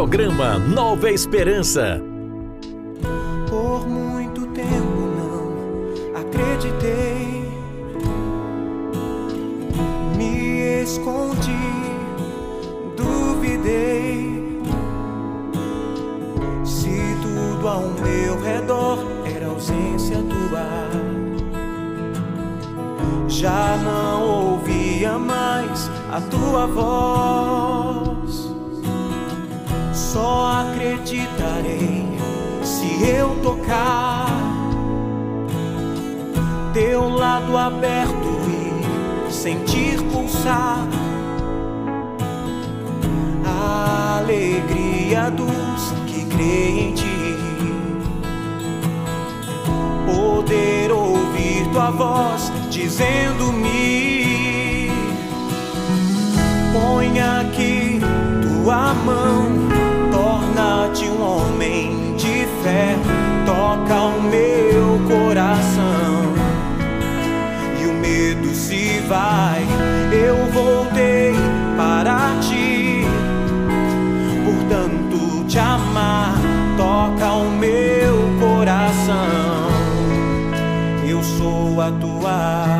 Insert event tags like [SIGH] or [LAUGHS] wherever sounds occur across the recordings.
Programa Nova Esperança. Por muito tempo não acreditei, me escondi, duvidei. Se tudo ao meu redor era ausência tua, já não ouvia mais a tua voz. Só acreditarei se eu tocar teu lado aberto e sentir pulsar a alegria dos que creem em ti. Poder ouvir tua voz dizendo-me: Põe aqui tua mão, toca o meu coração e o medo se vai. Eu voltei para ti, por tanto te amar, toca o meu coração. Eu sou a tua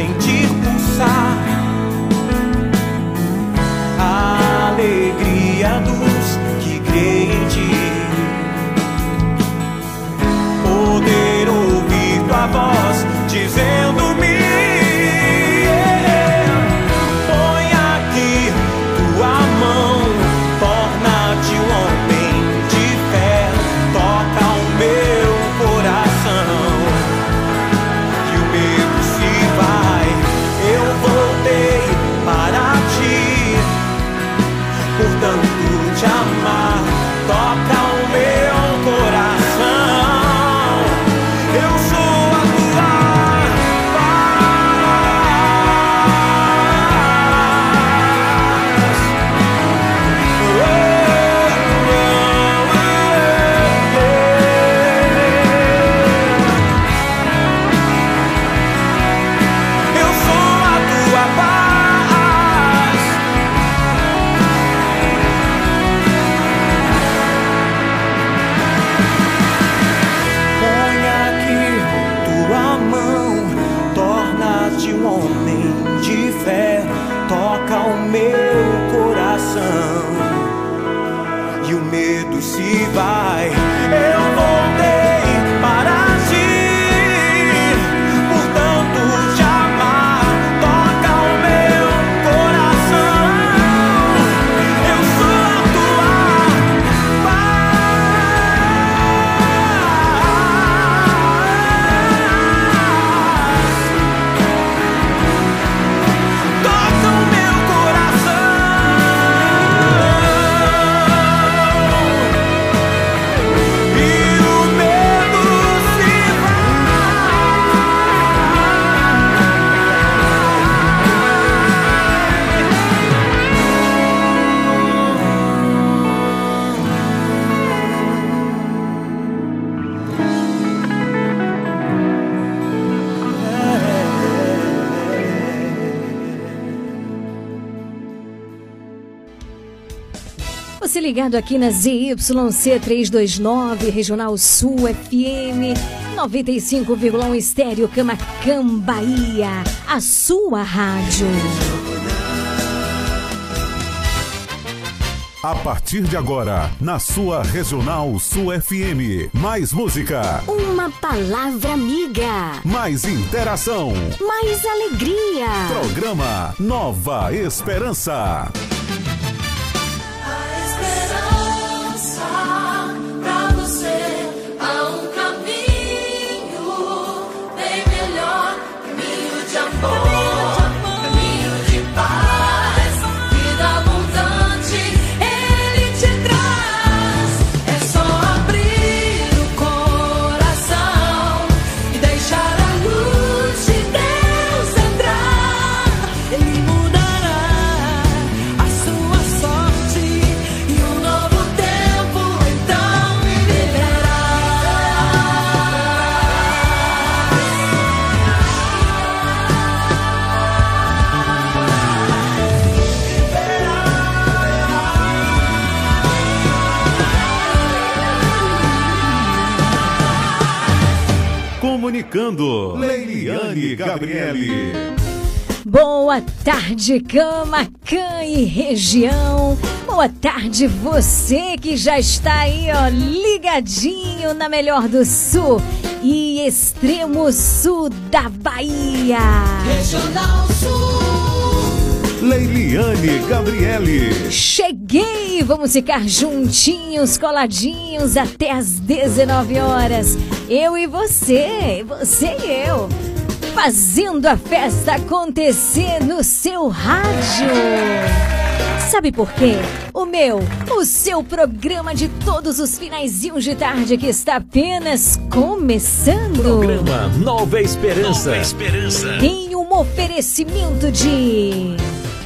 e medo se vai. Eu ligado aqui na ZYC 329, Regional Sul FM 95,1 Estéreo Camacam, Bahia. A sua rádio. A partir de agora, na sua Regional Sul FM. Mais música. Uma palavra amiga. Mais interação. Mais alegria. Programa Nova Esperança. Comunicando. Leiliane Gabriele. Boa tarde, Camacan e região. Boa tarde, você que já está aí, ó, ligadinho na melhor do sul e extremo sul da Bahia. Regional Sul. Leiliane Gabriele. Cheguei! Vamos ficar juntinhos, coladinhos até as 19 horas. Eu e você, você e eu, fazendo a festa acontecer no seu rádio. Sabe por quê? O meu, o seu programa de todos os finaizinhos de tarde que está apenas começando. Programa Nova Esperança. Nova Esperança. Tem um oferecimento de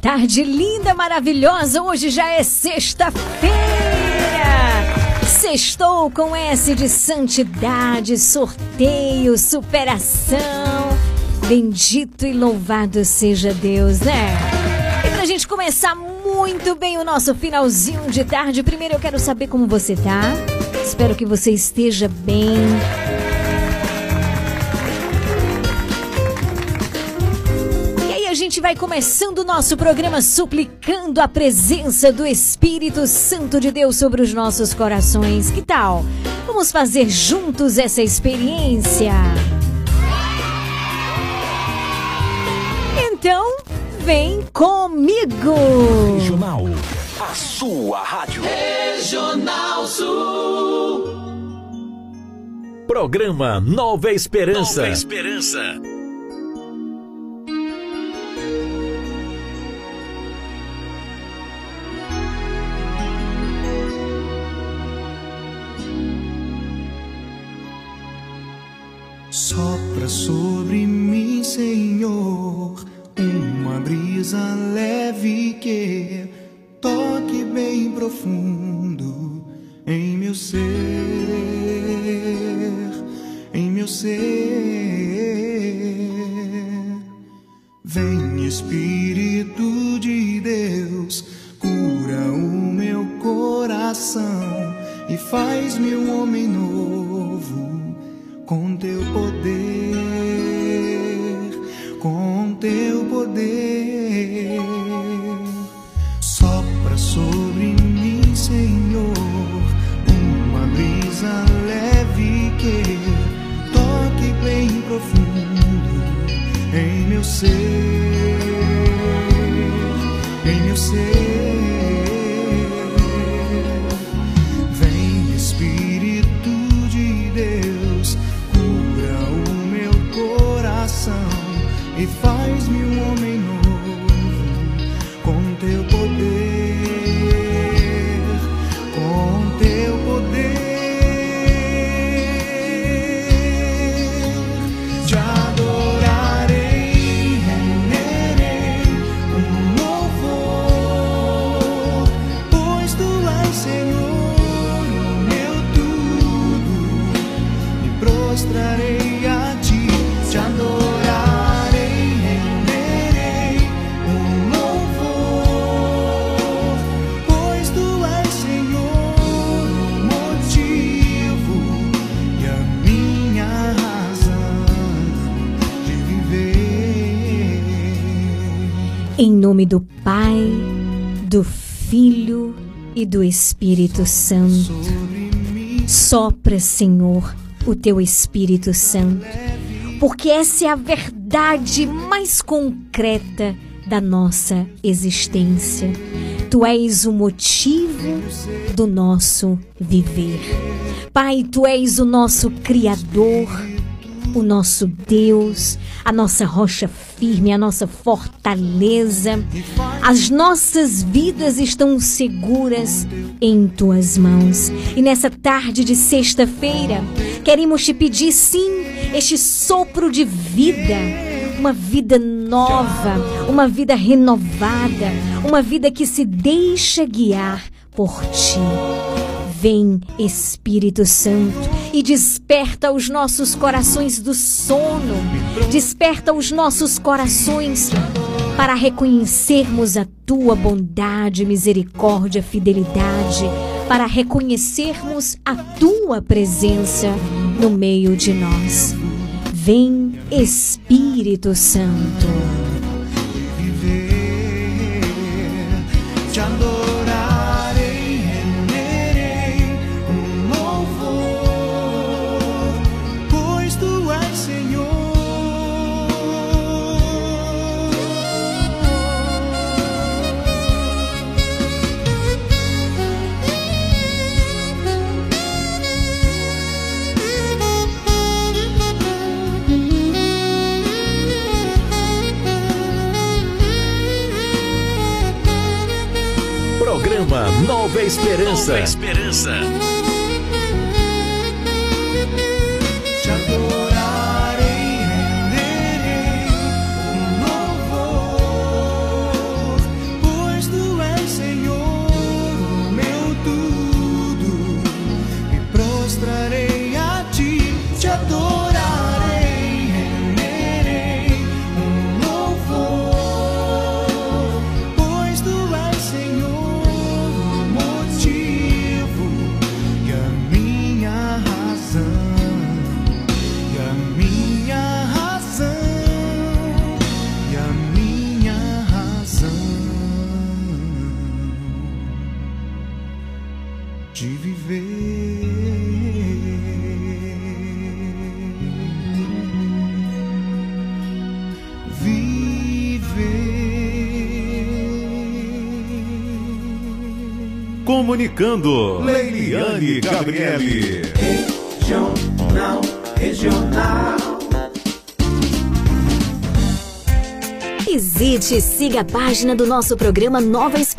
Tarde linda, maravilhosa, hoje já é sexta-feira. Sextou com S de santidade, sorteio, superação. Bendito e louvado seja Deus, né? E pra gente começar muito bem o nosso finalzinho de tarde, primeiro eu quero saber como você tá. Espero que você esteja bem. Gente vai começando o nosso programa suplicando a presença do Espírito Santo de Deus sobre os nossos corações. Que tal? Vamos fazer juntos essa experiência. Então, vem comigo. Regional, a sua rádio. Regional Sul. Programa Nova Esperança. Nova Esperança. Sopra sobre mim, Senhor, uma brisa leve que toque bem profundo em meu ser, em meu ser. Vem, Espírito de Deus, cura o meu coração e faz-me um homem novo com teu poder, com teu poder. Sopra sobre mim, Senhor, uma brisa leve que toque bem profundo em meu ser, Em nome do Pai, do Filho e do Espírito Santo. Sopra, Senhor, o teu Espírito Santo, porque essa é a verdade mais concreta da nossa existência. Tu és o motivo do nosso viver. Pai, tu és o nosso Criador, o nosso Deus, a nossa rocha firme, a nossa fortaleza. As nossas vidas estão seguras em tuas mãos. E nessa tarde de sexta-feira, queremos te pedir sim este sopro de vida, uma vida nova, uma vida renovada, uma vida que se deixa guiar por ti. Vem, Espírito Santo, e desperta os nossos corações do sono, desperta os nossos corações para reconhecermos a tua bondade, misericórdia, fidelidade, para reconhecermos a tua presença no meio de nós. Vem, Espírito Santo. Nova Esperança. Nova Esperança. Comunicando. Leiliane Gabriele. Regional, regional. Visite e siga a página do nosso programa Nova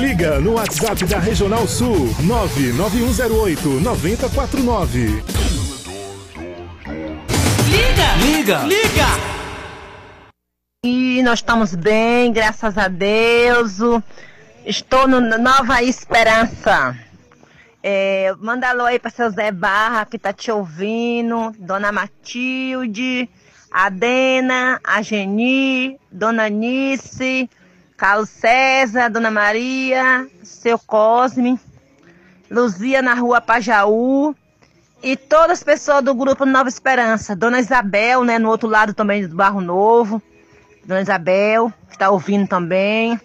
Liga no WhatsApp da Regional Sul 99108 9049. Liga! Liga! E nós estamos bem, graças a Deus. Estou no Nova Esperança. É, manda alô aí para seu Zé Barra, que tá te ouvindo. Dona Matilde, a Dena, a Geni, Dona Nice, Carlos César, Dona Maria, seu Cosme, Luzia na rua Pajaú. E todas as pessoas do grupo Nova Esperança. Dona Isabel, né, no outro lado também do Barro Novo. Dona Isabel, que tá ouvindo também.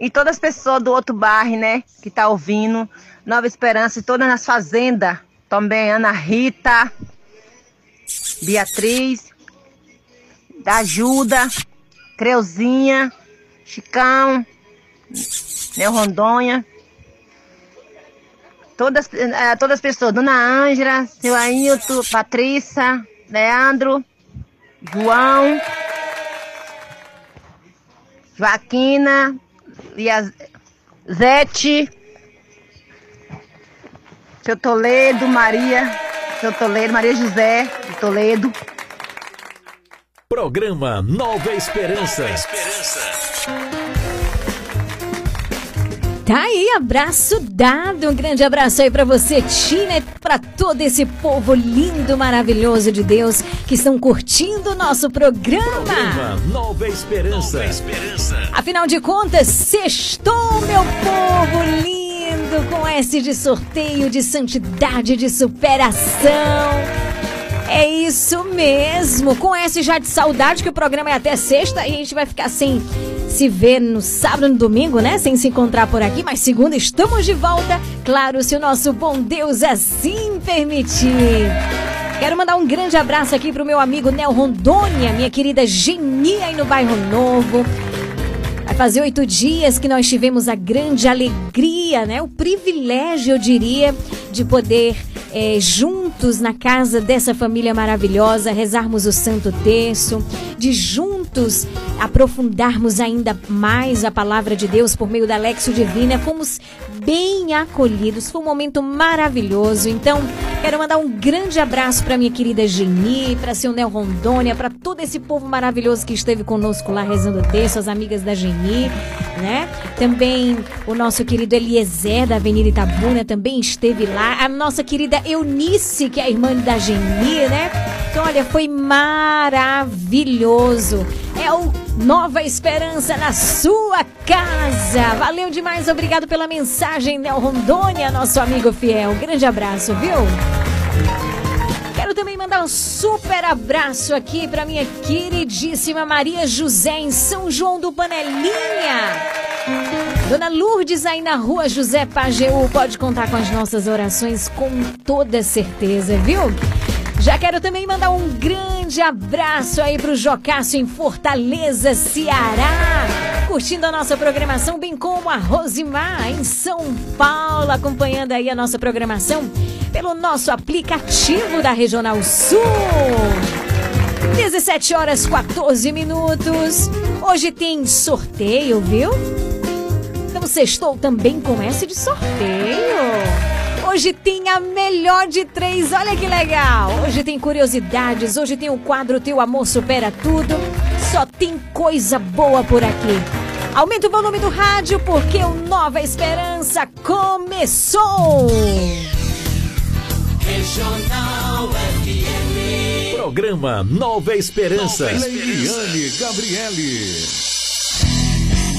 E todas as pessoas do outro bairro, né, que tá ouvindo. Nova Esperança e todas nas fazendas. Também Ana Rita, Beatriz, da Ajuda, Creuzinha, Chicão, Neo Rondônia. Todas, eh, todas as pessoas, Dona Ângela, seu Ailton, Patrícia, Leandro, João, Joaquina, Zete, seu Toledo, Maria, seu Toledo, Maria José de Toledo. Programa Nova Esperança. Nova Esperança. Tá aí, abraço dado. Um grande abraço aí para você, Tina, e para todo esse povo lindo, maravilhoso de Deus que estão curtindo o nosso programa. Programa Nova Esperança. Nova Esperança. Afinal de contas, sextou, meu povo lindo, com S de sorteio, de santidade, de superação. É isso mesmo, com S já de saudade, que o programa é até sexta e a gente vai ficar sem se ver no sábado e no domingo, né? Sem se encontrar por aqui, mas segunda estamos de volta. Claro, se o nosso bom Deus assim permitir. Quero mandar um grande abraço aqui pro meu amigo Nel Rondônia, minha querida Genia aí no bairro Novo. Vai fazer oito dias que nós tivemos a grande alegria, né? O privilégio, eu diria, de poder é, juntos na casa dessa família maravilhosa rezarmos o Santo Terço, de juntos aprofundarmos ainda mais a palavra de Deus por meio da Lexo Divina. Fomos bem acolhidos, foi um momento maravilhoso. Então, quero mandar um grande abraço para minha querida Geni, para seu Nel Rondônia, para todo esse povo maravilhoso que esteve conosco lá rezando o texto, as amigas da Geni, né? Também o nosso querido Eliezer da Avenida Itabuna também esteve lá. A nossa querida Eunice, que é a irmã da Geni, né? Então, olha, foi maravilhoso. É o Nova Esperança na sua casa. Valeu demais, obrigado pela mensagem, Nel Rondônia, nosso amigo fiel. grande abraço, viu? Quero também mandar um super abraço aqui para minha queridíssima Maria José em São João do Panelinha. Dona Lourdes aí na rua José Pajeú pode contar com as nossas orações com toda certeza, viu? Já quero também mandar um grande abraço aí pro Jocássio em Fortaleza, Ceará. Curtindo a nossa programação, bem como a Rosimar em São Paulo, acompanhando aí a nossa programação pelo nosso aplicativo da Regional Sul. 17 horas 14 minutos. Hoje tem sorteio, viu? Então sextou também com esse de sorteio. Hoje tem a melhor de três, olha que legal! Hoje tem curiosidades, hoje tem o quadro Teu Amor Supera Tudo. Só tem coisa boa por aqui. Aumenta o volume do rádio porque o Nova Esperança começou! Regional FM. Programa Nova Esperança. Nova Esperança. Leiliane Gabriele.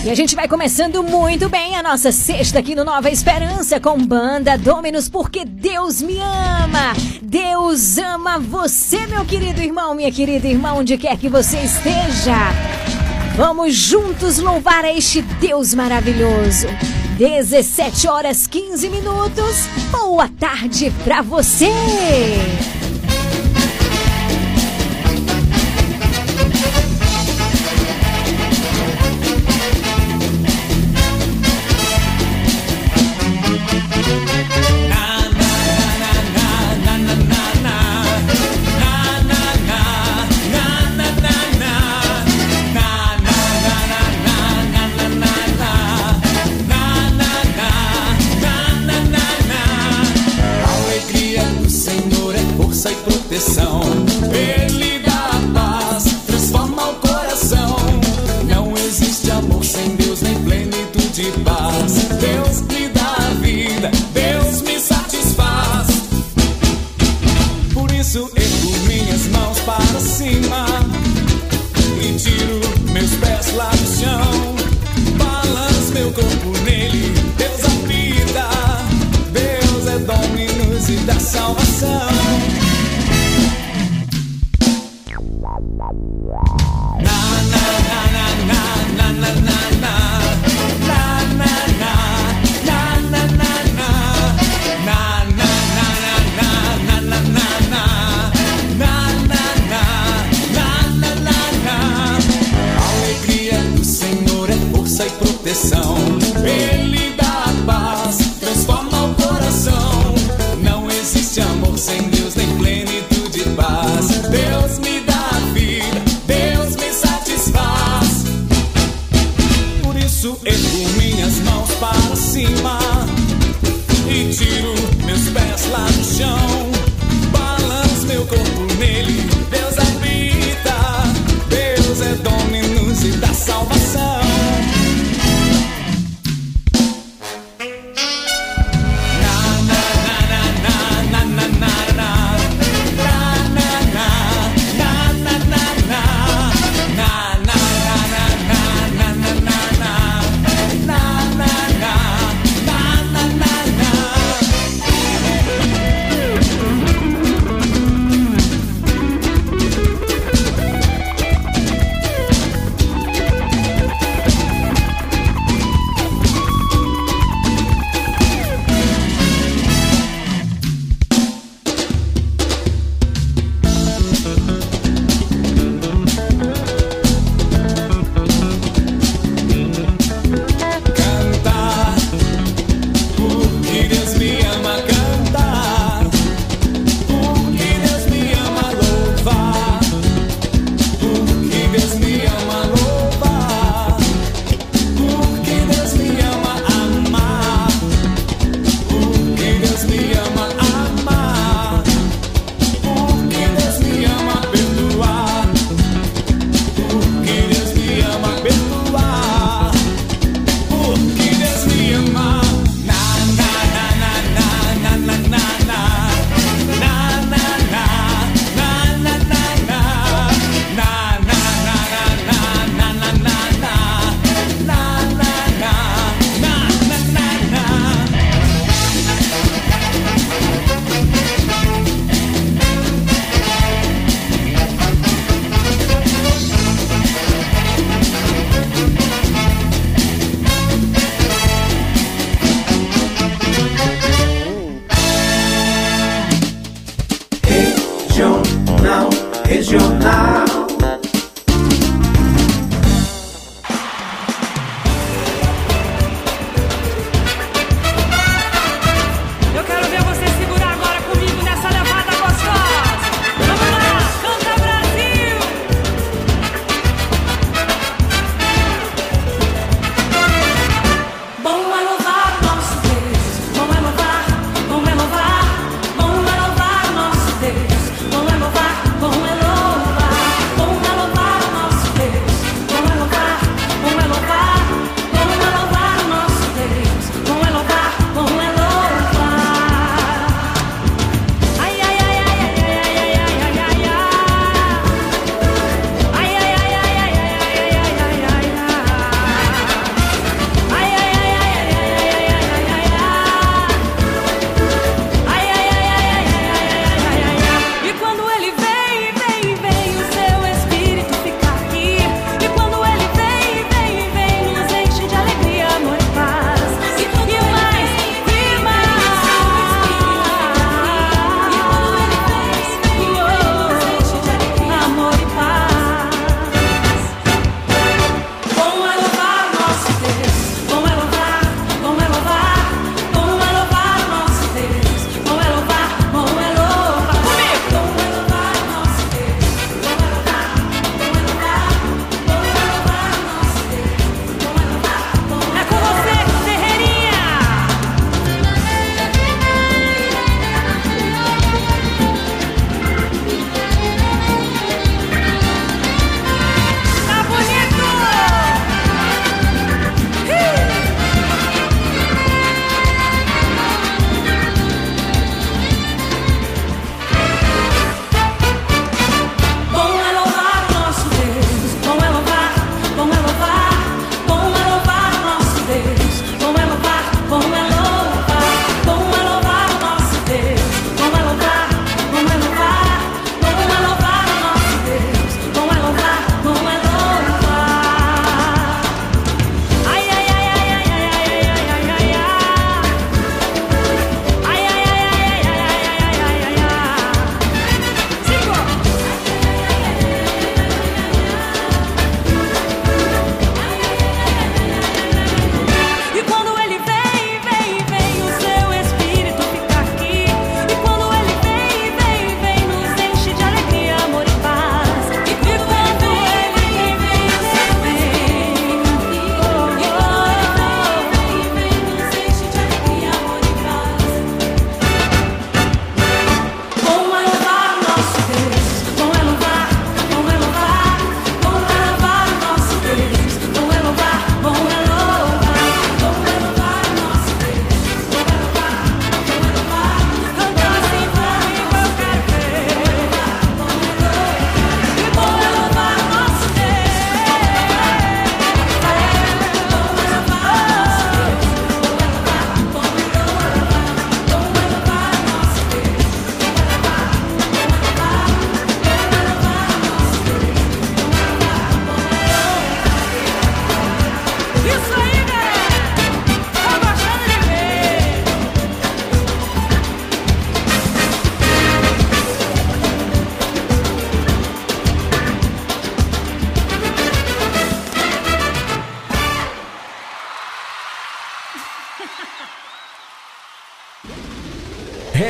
E a gente vai começando muito bem a nossa sexta aqui no Nova Esperança com banda Dominus, porque Deus me ama. Deus ama você, meu querido irmão, minha querida irmã, onde quer que você esteja. Vamos juntos louvar a este Deus maravilhoso. 17 horas 15 minutos. Boa tarde para você.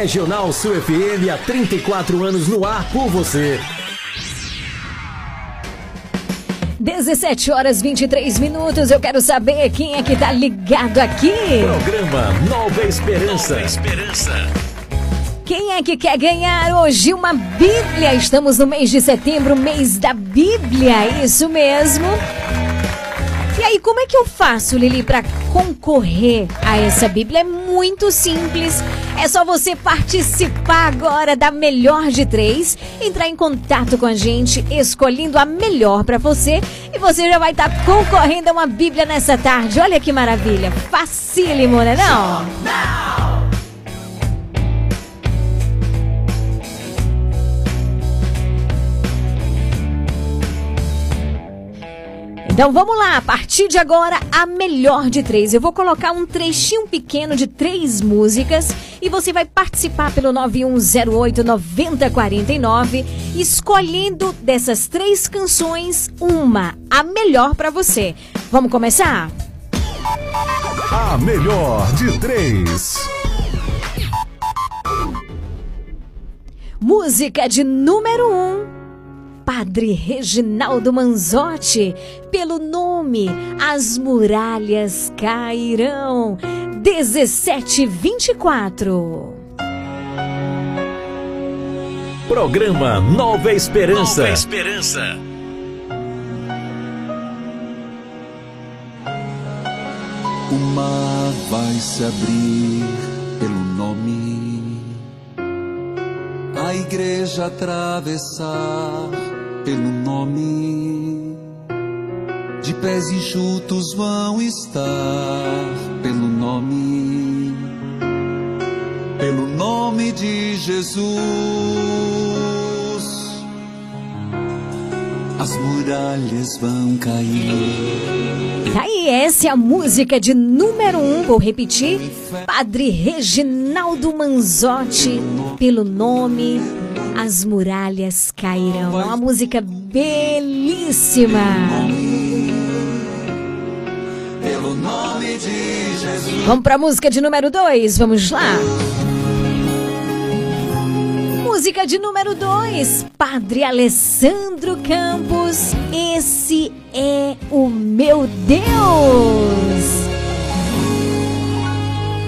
Regional Sul FM há 34 anos no ar por você. 17 horas 23 minutos. Eu quero saber quem é que tá ligado aqui. Programa Nova Esperança. Nova Esperança. Quem é que quer ganhar hoje uma Bíblia? Estamos no mês de setembro, mês da Bíblia, isso mesmo. E aí, como é que eu faço, Lili, para concorrer a essa Bíblia? É muito simples. É só você participar agora da melhor de três, entrar em contato com a gente, escolhendo a melhor para você e você já vai estar tá concorrendo a uma Bíblia nessa tarde. Olha que maravilha, facílimo, né não? não. Então vamos lá, a partir de agora, a melhor de três. Eu vou colocar um trechinho pequeno de três músicas e você vai participar pelo 9108 9049, escolhendo dessas três canções uma, a melhor para você. Vamos começar? A melhor de três. Música de número um. Padre Reginaldo Manzotti, pelo nome As Muralhas Cairão, 1724. Programa Nova Esperança. Nova Esperança. O mar vai se abrir pelo nome, a igreja atravessar pelo nome. De pés enxutos vão estar pelo nome, pelo nome de Jesus. As muralhas vão cair. Tá aí, essa é a música de número um, vou repetir. Padre Reginaldo Manzotti, pelo nome as muralhas cairão. É uma música belíssima. Pelo nome de Jesus. Vamos para a música de número 2, vamos lá. Música de número 2, Padre Alessandro Campos. Esse é o meu Deus.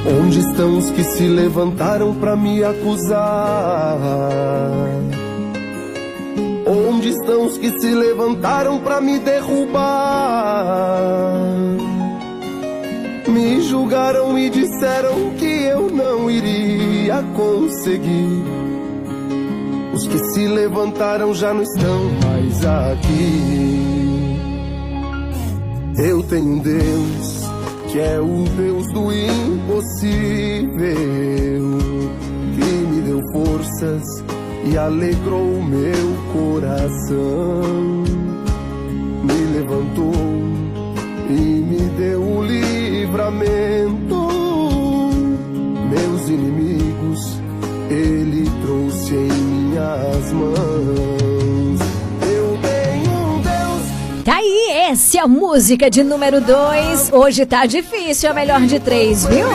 Onde estão os que se levantaram para me acusar? Onde estão os que se levantaram para me derrubar? Me julgaram e disseram que eu não iria conseguir. Que se levantaram já não estão mais aqui. Eu tenho um Deus que é o Deus do impossível, que me deu forças e alegrou o meu coração, me levantou e me deu o livramento. Meus inimigos, Ele trouxe em minhas mãos. Essa é a música de número 2. Hoje tá difícil, a melhor de três, viu?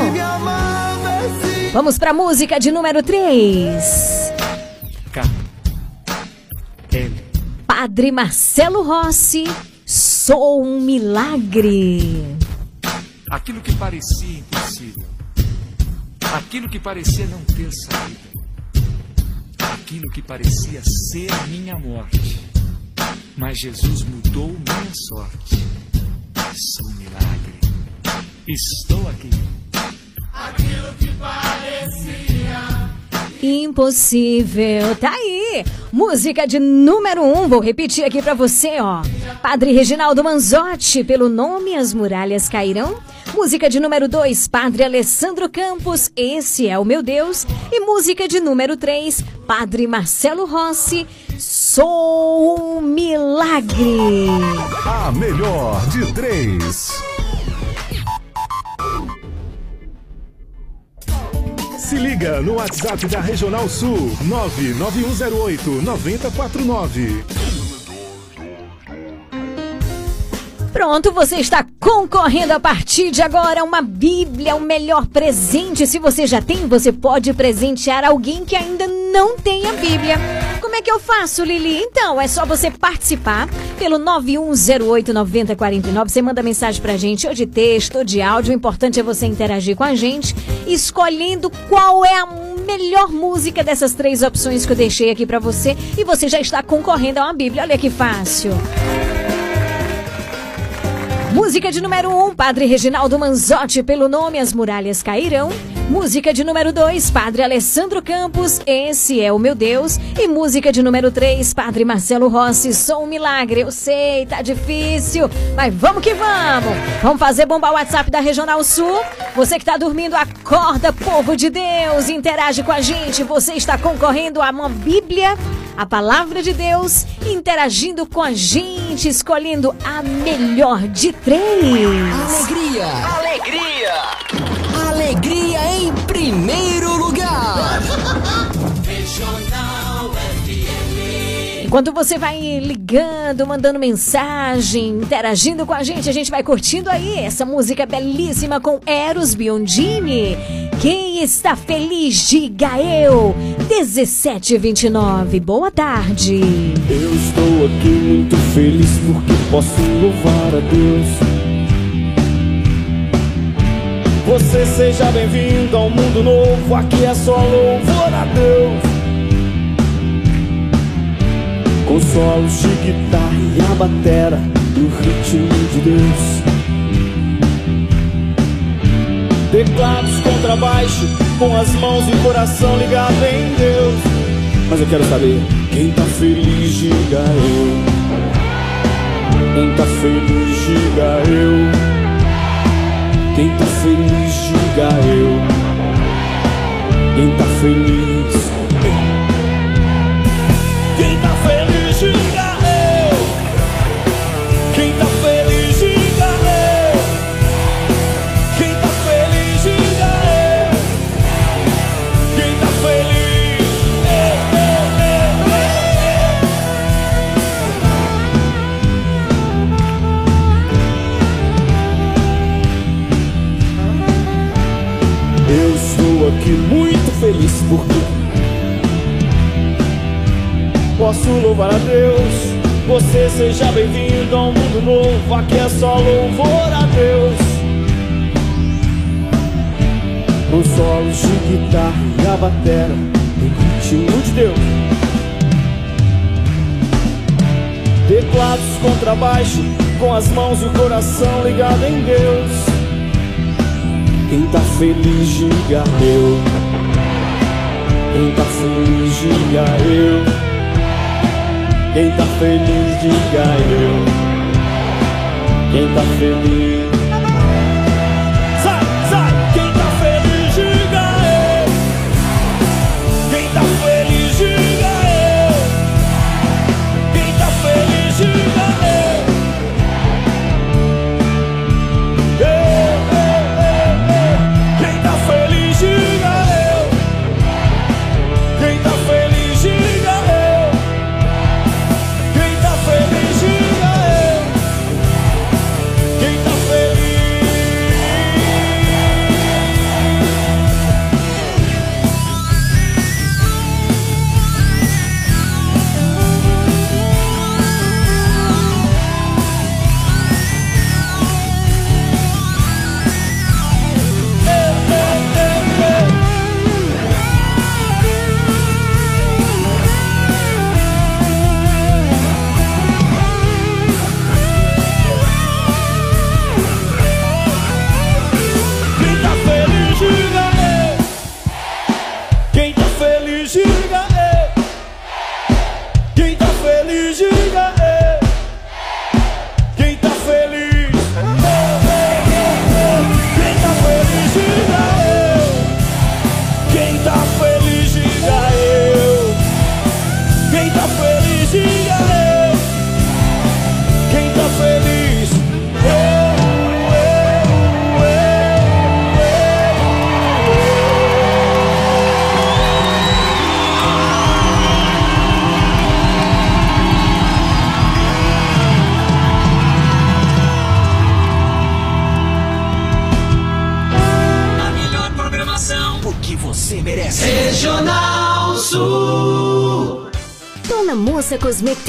Vamos pra música de número 3. Padre Marcelo Rossi, sou um milagre. Aquilo que parecia impossível, aquilo que parecia não ter saída, aquilo que parecia ser minha morte mas Jesus mudou minha sorte. Sou um milagre. Estou aqui. Aquilo que parecia impossível. Tá aí! Música de número um, vou repetir aqui para você, ó. Padre Reginaldo Manzotti, pelo nome As Muralhas Cairão. Música de número 2, Padre Alessandro Campos, Esse é o Meu Deus. E música de número 3, Padre Marcelo Rossi, Sou um milagre. A melhor de três. Se liga no WhatsApp da Regional Sul 99108 9049. Pronto, você está concorrendo a partir de agora uma Bíblia, o melhor presente. Se você já tem, você pode presentear alguém que ainda não tem a Bíblia. Como é que eu faço, Lili? Então, é só você participar pelo 91089049. Você manda mensagem pra gente, ou de texto, ou de áudio. O importante é você interagir com a gente, escolhendo qual é a melhor música dessas três opções que eu deixei aqui para você. E você já está concorrendo a uma Bíblia. Olha que fácil. Música de número 1, um, Padre Reginaldo Manzotti, pelo nome As Muralhas Cairão. Música de número 2, Padre Alessandro Campos, Esse é o Meu Deus. E música de número 3, Padre Marcelo Rossi, Sou um Milagre. Eu sei, tá difícil, mas vamos que vamos. Vamos fazer bombar o WhatsApp da Regional Sul. Você que tá dormindo, acorda, povo de Deus, interage com a gente. Você está concorrendo a uma Bíblia, a palavra de Deus, interagindo com a gente, escolhendo a melhor de três. Alegria! Alegria! Alegria em primeiro lugar. Enquanto você vai ligando, mandando mensagem, interagindo com a gente, a gente vai curtindo aí essa música belíssima com Eros Biondini. Quem está feliz, diga eu. 1729. Boa tarde. Eu estou aqui muito feliz porque posso louvar a Deus você seja bem-vindo ao mundo novo, aqui é só louvor a Deus. Com solos de guitarra e a batera do ritmo de Deus. Teclados, contrabaixo, com as mãos e o coração ligado em Deus. Mas eu quero saber, quem tá feliz, diga eu. Quem tá feliz, diga eu. Quem tá feliz, diga eu. Quem tá feliz, quem aqui muito feliz porque posso louvar a Deus. Você seja bem-vindo a um mundo novo. Aqui é só louvor a Deus. Com solos de guitarra e a batera em ritmo de Deus. Teclados, contrabaixo, com as mãos e o coração ligado em Deus. Quem tá feliz, diga eu. Quem tá feliz, diga eu. Quem tá feliz, diga eu. Quem tá feliz.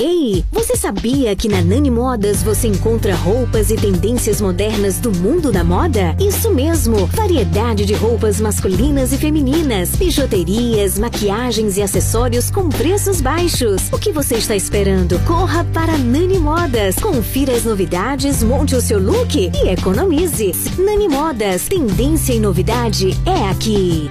Ei, você sabia que na Nani Modas você encontra roupas e tendências modernas do mundo da moda? Isso mesmo! Variedade de roupas masculinas e femininas, bijuterias, maquiagens e acessórios com preços baixos. O que você está esperando? Corra para Nani Modas. Confira as novidades, monte o seu look e economize. Nani Modas, tendência e novidade é aqui.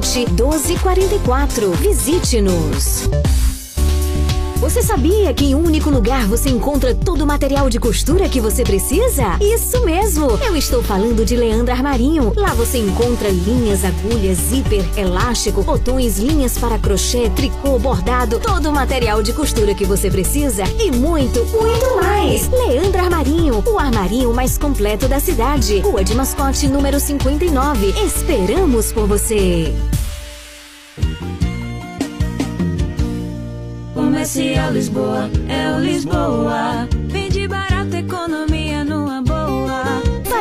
1244. Visite-nos. Você sabia que em um único lugar você encontra todo o material de costura que você precisa? Isso mesmo! Eu estou falando de Leandro Armarinho. Lá você encontra linhas, agulhas, zíper, elástico, botões, linhas para crochê, tricô, bordado, todo o material de costura que você precisa e muito, muito mais! Leandro Armarinho, o armarinho mais completo da cidade. Rua de Mascote, número 59. Esperamos por você! Lisboa, é o Lisboa. Vende barato, economia numa boa.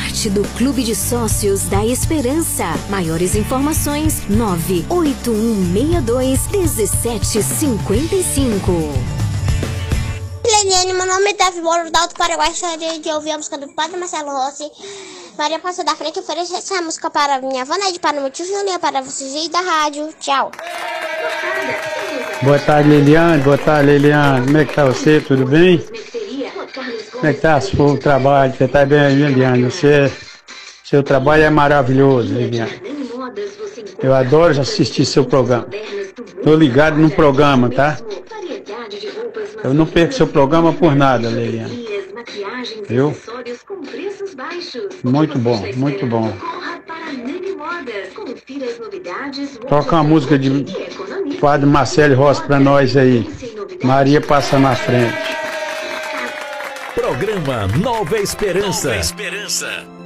Parte do Clube de Sócios da Esperança. Maiores informações: 98162 1755. Leniane, meu nome é Davi Moro, do Alto Paraguai. Gostaria de ouvir a música do Padre Marcelo Rossi. Maria Passa da Frente oferece essa música para minha avó Neide, para meu tio Juninho, para vocês aí da rádio. Tchau. Boa tarde, Liliane. Boa tarde, Liliane. Como é que tá você? Tudo bem? Como é que tá o trabalho? Você tá bem, Liliane? Você, seu trabalho é maravilhoso, Liliane. Eu adoro assistir seu programa. Tô ligado no programa, tá? Eu não perco seu programa por nada, Liliane. Viu? Muito bom, muito bom. Toca uma música de Padre Marcelo Rossi pra nós aí. Maria passa na frente. Programa Nova Esperança. Nova Esperança.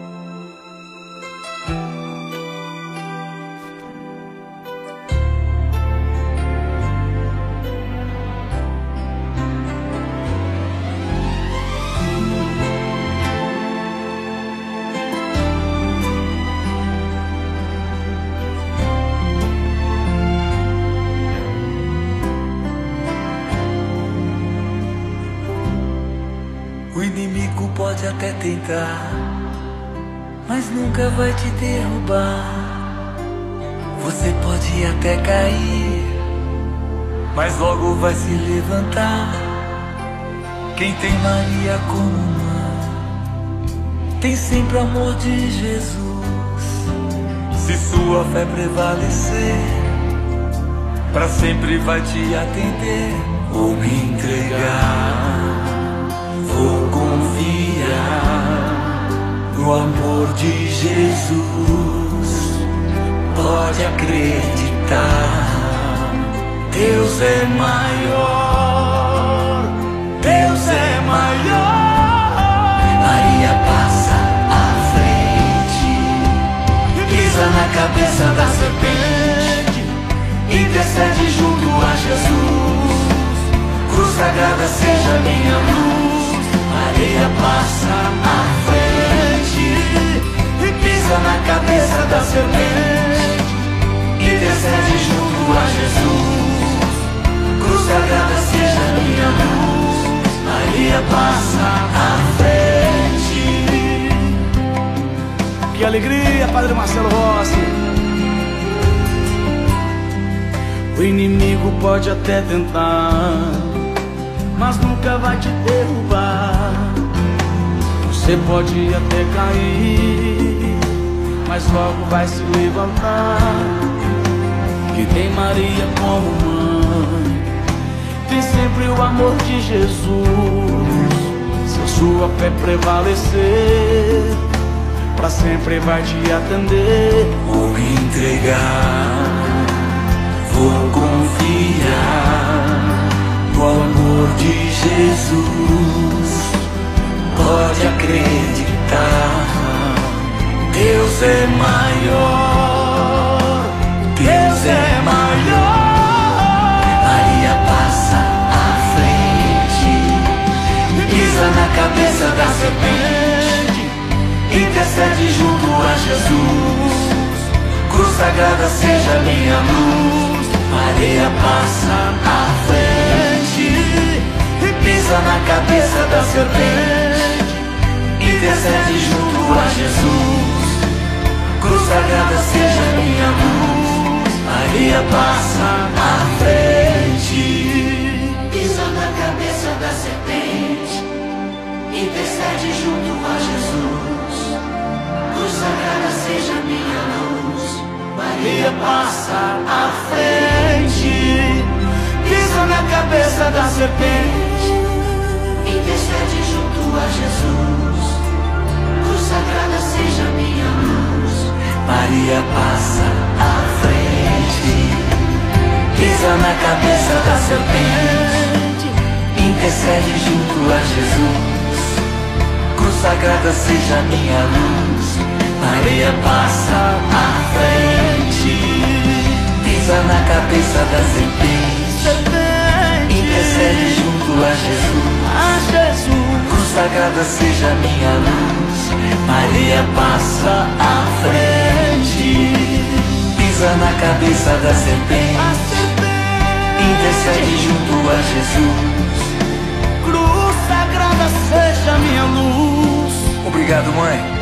Pode até tentar, mas nunca vai te derrubar. Você pode até cair, mas logo vai se levantar. Quem tem Maria como mãe, tem sempre amor de Jesus. Se sua fé prevalecer, para sempre vai te atender. Vou me entregar, no amor de Jesus. Pode acreditar, Deus é maior, Deus é maior. Maria passa à frente, pisa na cabeça da serpente, intercede junto a Jesus. Cruz sagrada seja minha luz. Maria passa à frente, pisa na cabeça da serpente, intercede junto a Jesus. Cruz sagrada seja minha luz. Maria passa à frente. Que alegria, Padre Marcelo Rossi. O inimigo pode até tentar, mas nunca vai te derrubar. Você pode até cair, mas logo vai se levantar. Que tem Maria como mãe, tem sempre o amor de Jesus. Se a sua fé prevalecer, pra sempre vai te atender. Vou me entregar, vou confiar no amor de Jesus. Pode acreditar, Deus é maior, Deus é maior. Maria passa à frente, pisa na cabeça da serpente intercede junto a Jesus. Cruz sagrada seja minha luz. Maria passa à frente pisa na cabeça da serpente. Intercede junto a Jesus. Cruz sagrada seja minha luz. Maria passa à frente. Pisa na cabeça da serpente. Intercede junto a Jesus. Cruz sagrada seja minha luz. Maria passa à frente. Pisa na cabeça da serpente. Intercede junto a Jesus. Cruz sagrada seja minha luz. Maria passa à frente. Pisa na cabeça da serpente. Intercede junto a Jesus. Cruz sagrada seja minha luz. Maria passa à frente, pisa na cabeça da serpente, intercede junto a Jesus. Cruz sagrada seja minha luz. Maria passa à frente, pisa na cabeça da serpente, intercede junto a Jesus. Cruz sagrada seja minha luz. Obrigado, mãe.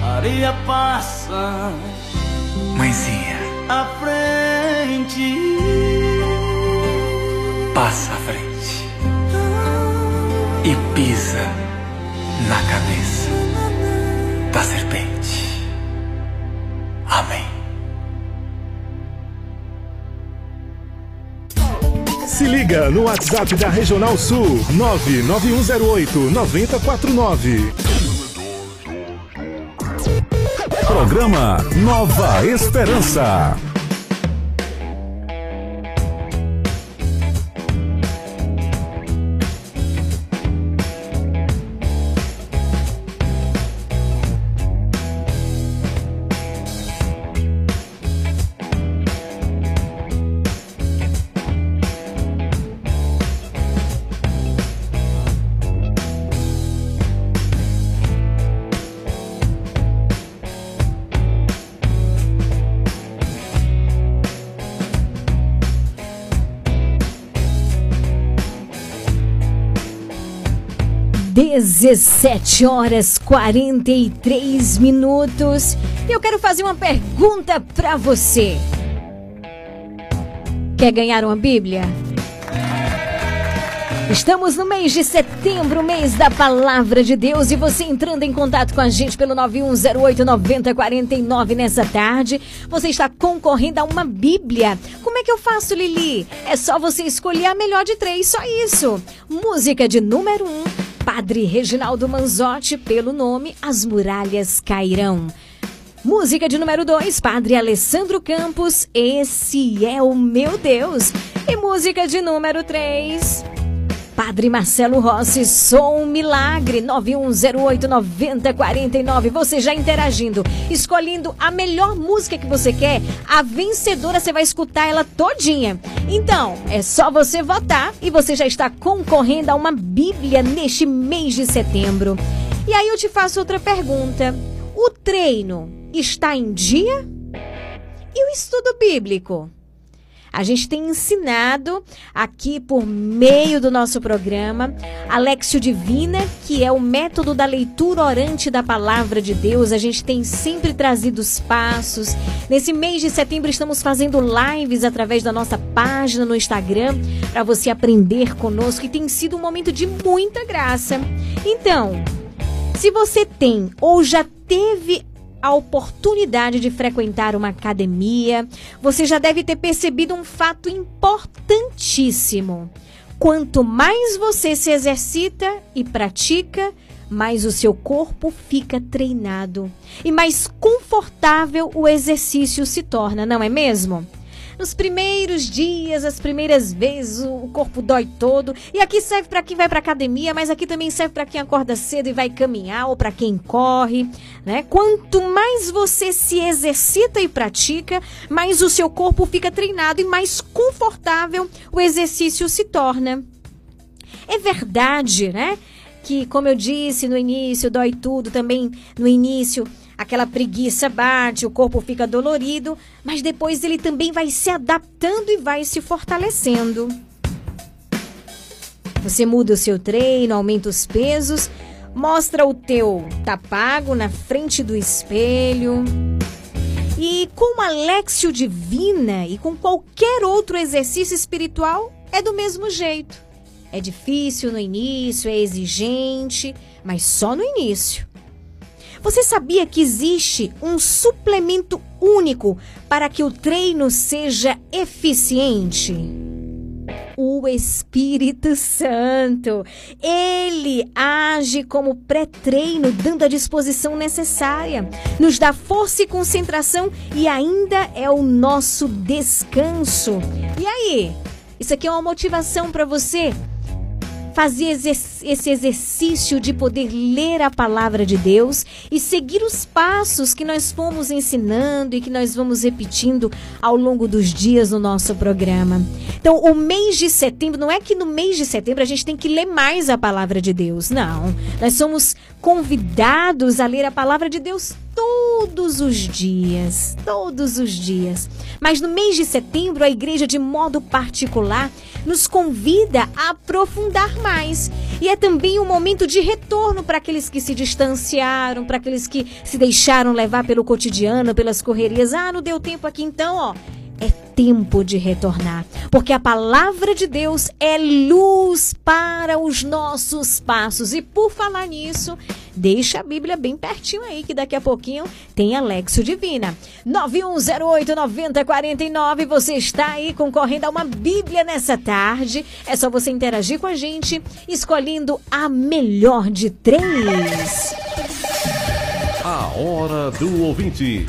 Maria passa Mãezinha, à frente. passa à frente e pisa liga no WhatsApp da Regional Sul 99108 9049. Programa Nova Esperança. Dezessete horas 43 minutos. E eu quero fazer uma pergunta para você. Quer ganhar uma Bíblia? Estamos no mês de setembro, mês da palavra de Deus, e você entrando em contato com a gente pelo 91089049 nessa tarde, você está concorrendo a uma Bíblia. Como é que eu faço, Lili? É só você escolher a melhor de três, só isso. Música de número um, Padre Reginaldo Manzotti, pelo nome As Muralhas Cairão. Música de número 2, Padre Alessandro Campos, Esse é o Meu Deus. E música de número 3, Padre Marcelo Rossi, Sou um Milagre, 91089049. Você já interagindo, escolhendo a melhor música que você quer, a vencedora você vai escutar ela todinha. Então, é só você votar e você já está concorrendo a uma Bíblia neste mês de setembro. E aí eu te faço outra pergunta. O treino está em dia? E o estudo bíblico? A gente tem ensinado aqui por meio do nosso programa Alexio Divina, que é o método da leitura orante da palavra de Deus. A gente tem sempre trazido os passos. Nesse mês de setembro estamos fazendo lives através da nossa página no Instagram para você aprender conosco e tem sido um momento de muita graça. Então, se você tem ou já teve a oportunidade de frequentar uma academia, você já deve ter percebido um fato importantíssimo. Quanto mais você se exercita e pratica, mais o seu corpo fica treinado e mais confortável o exercício se torna, não é mesmo? Nos primeiros dias, as primeiras vezes, o corpo dói todo. E aqui serve para quem vai para academia, mas aqui também serve para quem acorda cedo e vai caminhar ou para quem corre, né? Quanto mais você se exercita e pratica, mais o seu corpo fica treinado e mais confortável o exercício se torna. É verdade, né? Que, como eu disse no início, dói tudo também no início aquela preguiça bate, o corpo fica dolorido, mas depois ele também vai se adaptando e vai se fortalecendo. Você muda o seu treino, aumenta os pesos, mostra o teu tapago na frente do espelho. E com a Lexio Divina e com qualquer outro exercício espiritual, é do mesmo jeito. É difícil no início, é exigente, mas só no início. Você sabia que existe um suplemento único para que o treino seja eficiente? O Espírito Santo. Ele age como pré-treino, dando a disposição necessária, nos dá força e concentração e ainda é o nosso descanso. E aí? Isso aqui é uma motivação para você fazer esse exercício de poder ler a palavra de Deus e seguir os passos que nós fomos ensinando e que nós vamos repetindo ao longo dos dias no nosso programa. Então, o mês de setembro, não é que no mês de setembro a gente tem que ler mais a palavra de Deus, não. Nós somos convidados a ler a palavra de Deus todos os dias, todos os dias. Mas no mês de setembro, a igreja, de modo particular, nos convida a aprofundar mais. E é também um momento de retorno para aqueles que se distanciaram, para aqueles que se deixaram levar pelo cotidiano, pelas correrias. Ah, não deu tempo aqui então, ó é tempo de retornar, porque a palavra de Deus é luz para os nossos passos. E por falar nisso, deixa a Bíblia bem pertinho aí, que daqui a pouquinho tem Alexo Divina. 9108-9049, você está aí concorrendo a uma Bíblia nessa tarde. É só você interagir com a gente, escolhendo a melhor de três. A hora do ouvinte.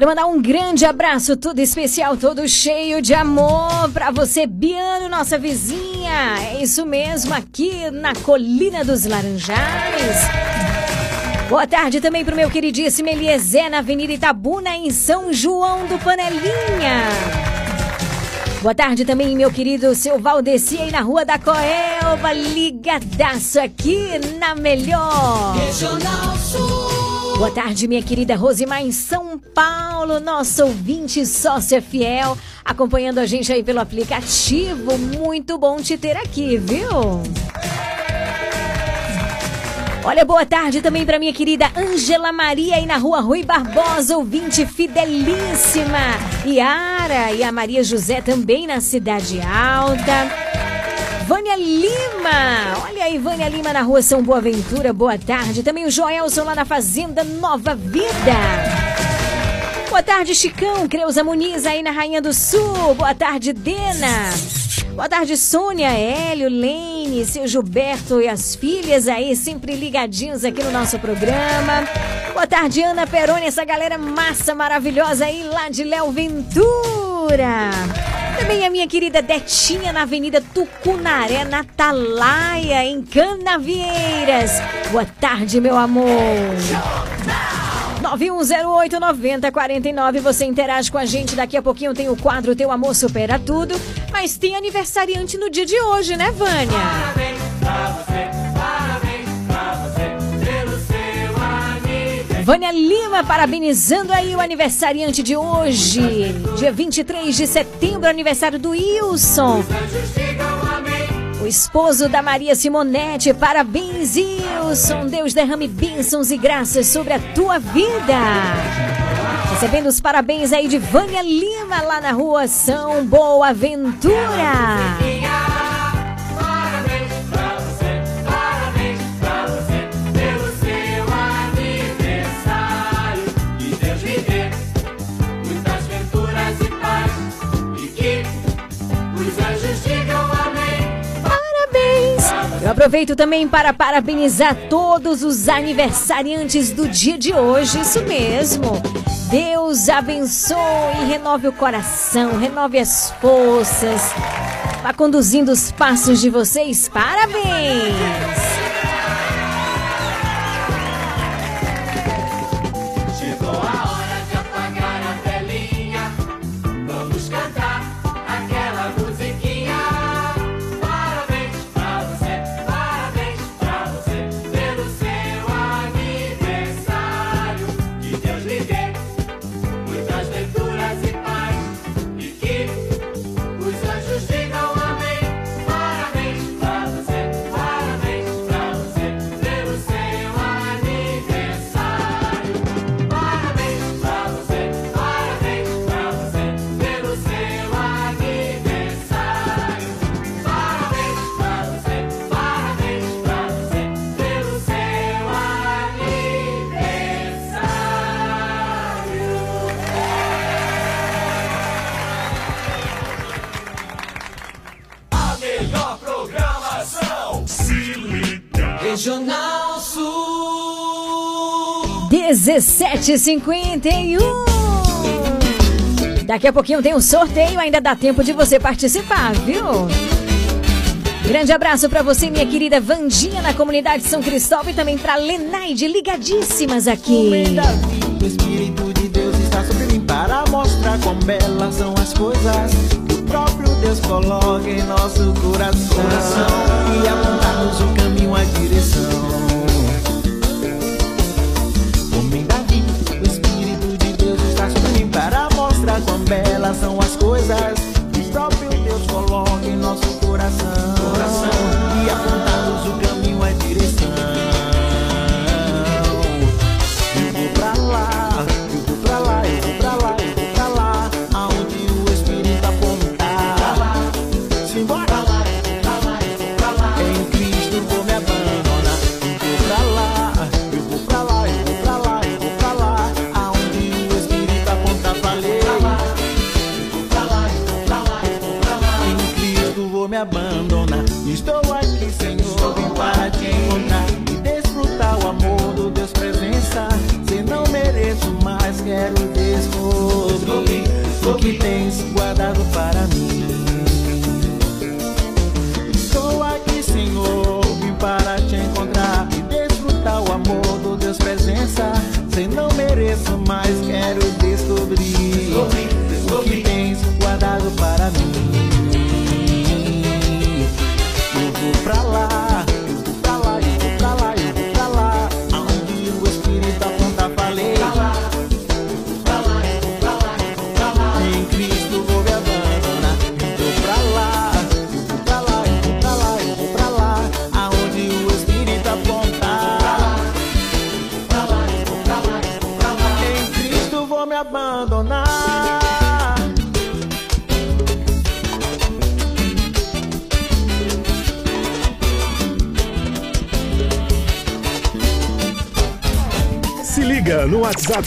Quero mandar um grande abraço, todo especial, todo cheio de amor para você, Biano, nossa vizinha. É isso mesmo, aqui na Colina dos Laranjais. Boa tarde também pro meu queridíssimo Eliezer, na Avenida Itabuna, em São João do Panelinha. Boa tarde também, meu querido seu Valdeci aí na Rua da Coelva, ligadaço aqui na Melhor. Regional Sul. Boa tarde, minha querida Rosimar em São Paulo, nossa ouvinte sócia fiel, acompanhando a gente aí pelo aplicativo. Muito bom te ter aqui, viu? Olha, boa tarde também para minha querida Ângela Maria aí na rua Rui Barbosa, ouvinte fidelíssima. Yara e a Maria José também na Cidade Alta. Vânia Lima, olha aí, Vânia Lima na rua São Boaventura, boa tarde. Também o Joelson lá na Fazenda Nova Vida. Boa tarde, Chicão, Creuza Muniz aí na Rainha do Sul. Boa tarde, Dena. Boa tarde, Sônia, Hélio, Lene, seu Gilberto e as filhas aí, sempre ligadinhos aqui no nosso programa. Boa tarde, Ana Peroni, essa galera massa, maravilhosa aí lá de Léo Ventura. Também a minha querida Detinha na Avenida Tucunaré, na Atalaia, em Canavieiras. Boa tarde, meu amor. 9108-9049. Você interage com a gente. Daqui a pouquinho tem o quadro Teu Amor Supera Tudo. Mas tem aniversariante no dia de hoje, né, Vânia? Parabéns pra você, parabéns pra você, pelo seu aniversário. Vânia Lima parabenizando aí o aniversariante de hoje. Dia 23 de setembro, aniversário do Wilson. O esposo da Maria Simonete, parabéns, Wilson. Deus derrame bênçãos e graças sobre a tua vida. Recebendo os parabéns aí de Vânia Lima, lá na rua São Boaventura. Parabéns aproveito também para parabenizar todos os aniversariantes do dia de hoje, isso mesmo. Deus abençoe e renove o coração, renove as forças. Vá conduzindo os passos de vocês. Parabéns! Regional Sul. 1751. Daqui a pouquinho tem um sorteio, ainda dá tempo de você participar, viu? Grande abraço pra você, minha querida Vandinha, na comunidade São Cristóvão e também pra Lenaide, ligadíssimas aqui. O Espírito de Deus está sobre mim para mostrar quão belas são as coisas que o próprio Deus coloca em nosso coração, e o caminho, a direção. Homem Davi, o Espírito de Deus está sobre mim para mostrar quão belas são as coisas que o próprio Deus coloca em nosso coração, e apontar-nos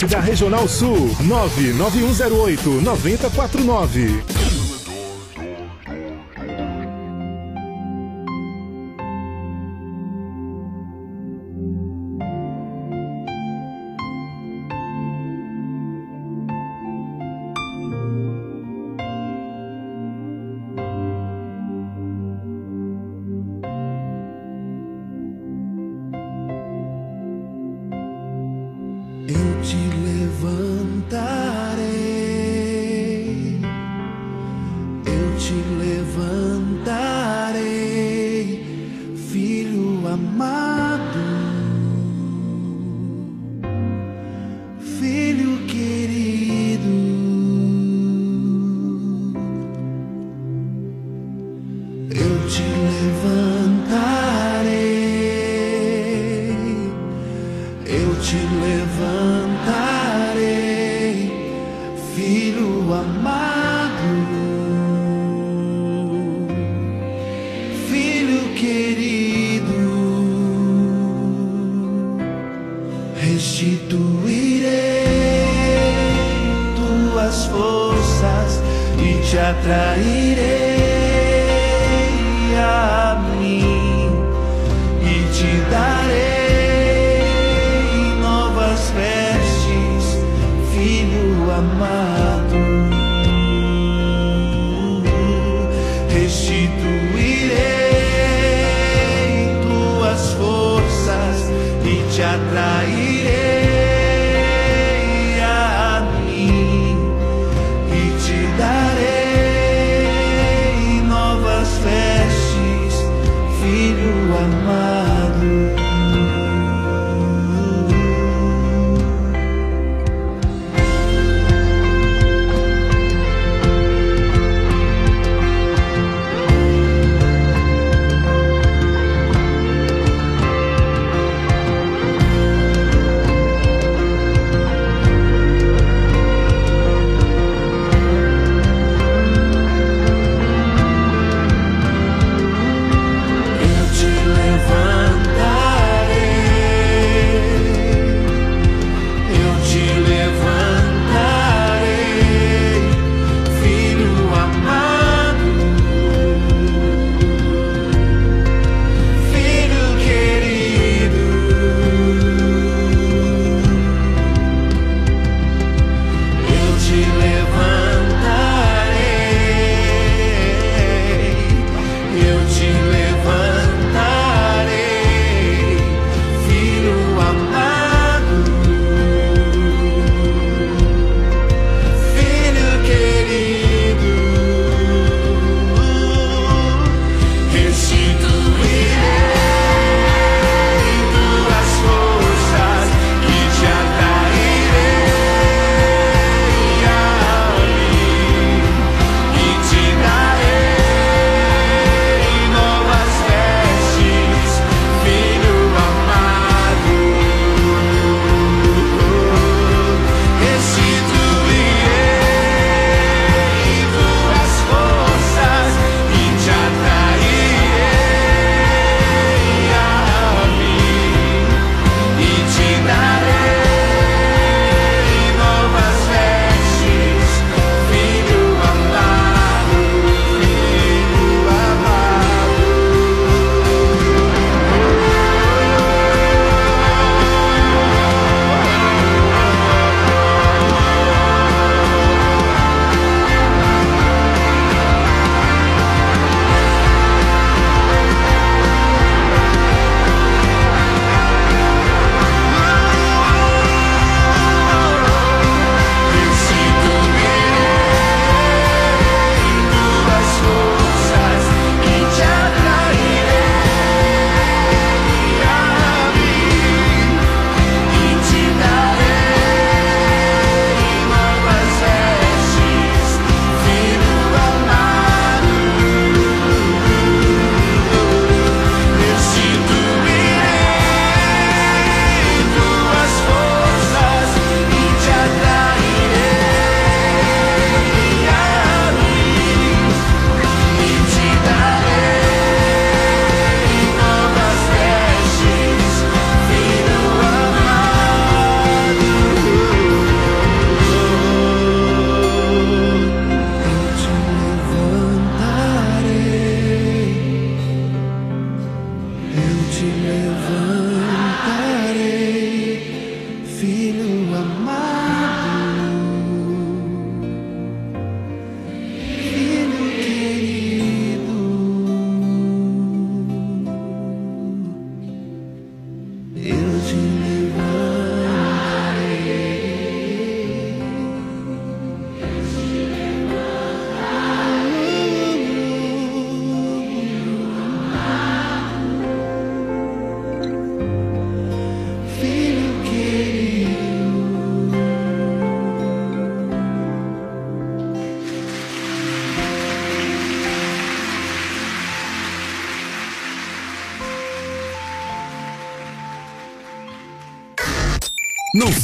da Regional Sul 99108 9049.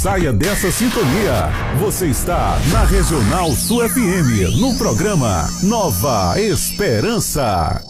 Saia dessa sintonia. Você está na Regional Sul FM, no programa Nova Esperança.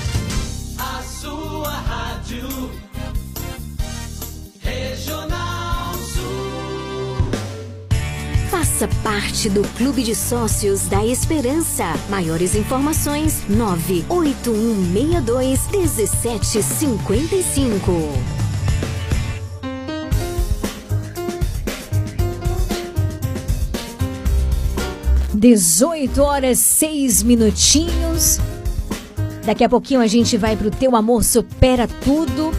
Parte do Clube de Sócios da Esperança. Maiores informações: 98162 1755. 18 horas 6 minutinhos. Daqui a pouquinho a gente vai pro Teu Amor Supera Tudo.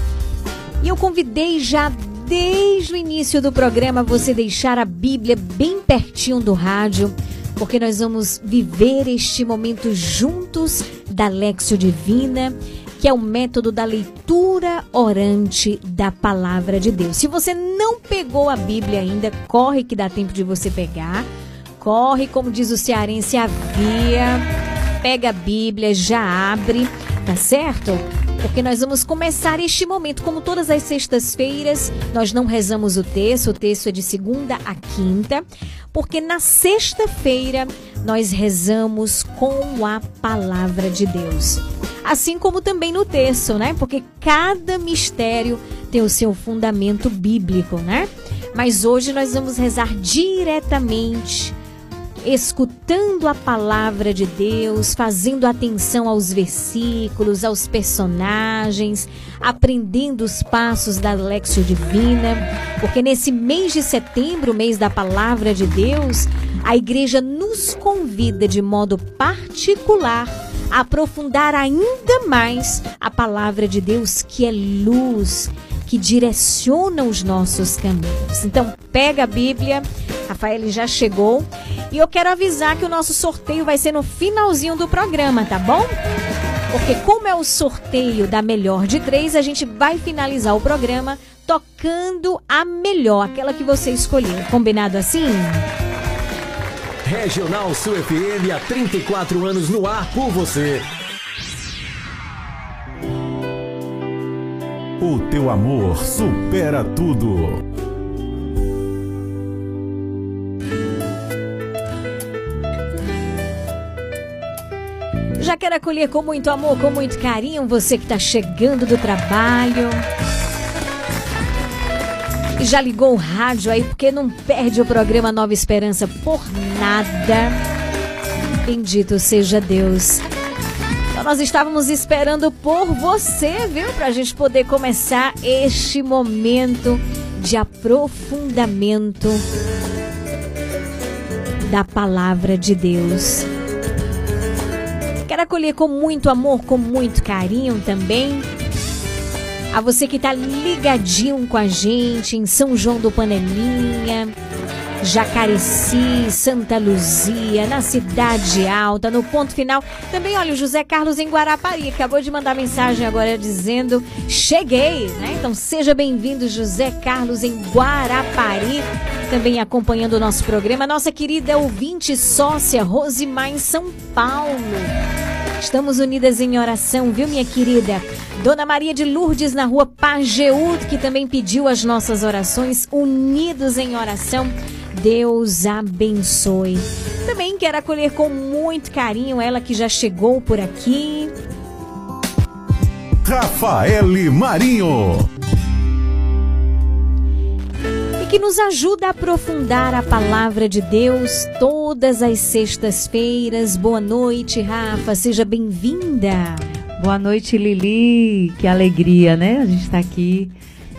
E eu convidei já desde o início do programa você deixar a Bíblia bem pertinho do rádio, porque nós vamos viver este momento juntos da Lexio Divina, que é o método da leitura orante da palavra de Deus. Se você não pegou a Bíblia ainda, corre que dá tempo de você pegar. Corre, como diz o cearense, havia. Pega a Bíblia, já abre, tá certo? Porque nós vamos começar este momento, como todas as sextas-feiras, nós não rezamos o texto, o texto é de segunda a quinta, porque na sexta-feira nós rezamos com a palavra de Deus. Assim como também no texto, né? Porque cada mistério tem o seu fundamento bíblico, né? Mas hoje nós vamos rezar diretamente escutando a palavra de Deus, fazendo atenção aos versículos, aos personagens, aprendendo os passos da Lexio Divina, porque nesse mês de setembro, mês da palavra de Deus, a igreja nos convida de modo particular a aprofundar ainda mais a palavra de Deus, que é luz, que direciona os nossos caminhos. Então, pega a Bíblia, Rafael já chegou, e eu quero avisar que o nosso sorteio vai ser no finalzinho do programa, tá bom? Porque como é o sorteio da melhor de três, a gente vai finalizar o programa tocando a melhor, aquela que você escolheu. Combinado assim? Regional Sul FM há 34 anos no ar por você. O teu amor supera tudo. Já quero acolher com muito amor, com muito carinho você que está chegando do trabalho. E já ligou o rádio aí porque não perde o programa Nova Esperança por nada. Bendito seja Deus. Então nós estávamos esperando por você, viu? Para a gente poder começar este momento de aprofundamento da palavra de Deus. Quero acolher com muito amor, com muito carinho também. A você que está ligadinho com a gente em São João do Panelinha, Jacareci, Santa Luzia, na Cidade Alta, no ponto final. Também, olha, o José Carlos em Guarapari acabou de mandar mensagem agora dizendo: cheguei, né? Então seja bem-vindo, José Carlos em Guarapari, também acompanhando o nosso programa. Nossa querida ouvinte sócia Rosimar em São Paulo. Estamos unidas em oração, viu, minha querida? Dona Maria de Lourdes na rua Pajeú, que também pediu as nossas orações, unidos em oração. Deus abençoe. Também quero acolher com muito carinho ela que já chegou por aqui. Rafaele Marinho. Que nos ajuda a aprofundar a palavra de Deus todas as sextas-feiras. Boa noite, Rafa, seja bem-vinda. Boa noite, Lili. Que alegria, né? A gente está aqui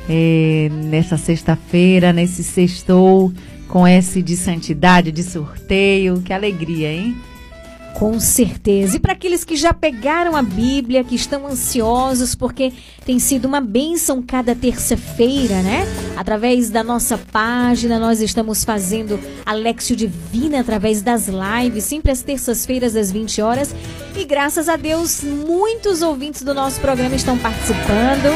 eh, nessa sexta-feira, nesse sextou com S de santidade, de sorteio. Que alegria, hein? Com certeza. E para aqueles que já pegaram a Bíblia, que estão ansiosos, porque tem sido uma bênção cada terça-feira, né? Através da nossa página, nós estamos fazendo a Lexio Divina através das lives, sempre às terças-feiras, às 20 horas. E graças a Deus, muitos ouvintes do nosso programa estão participando.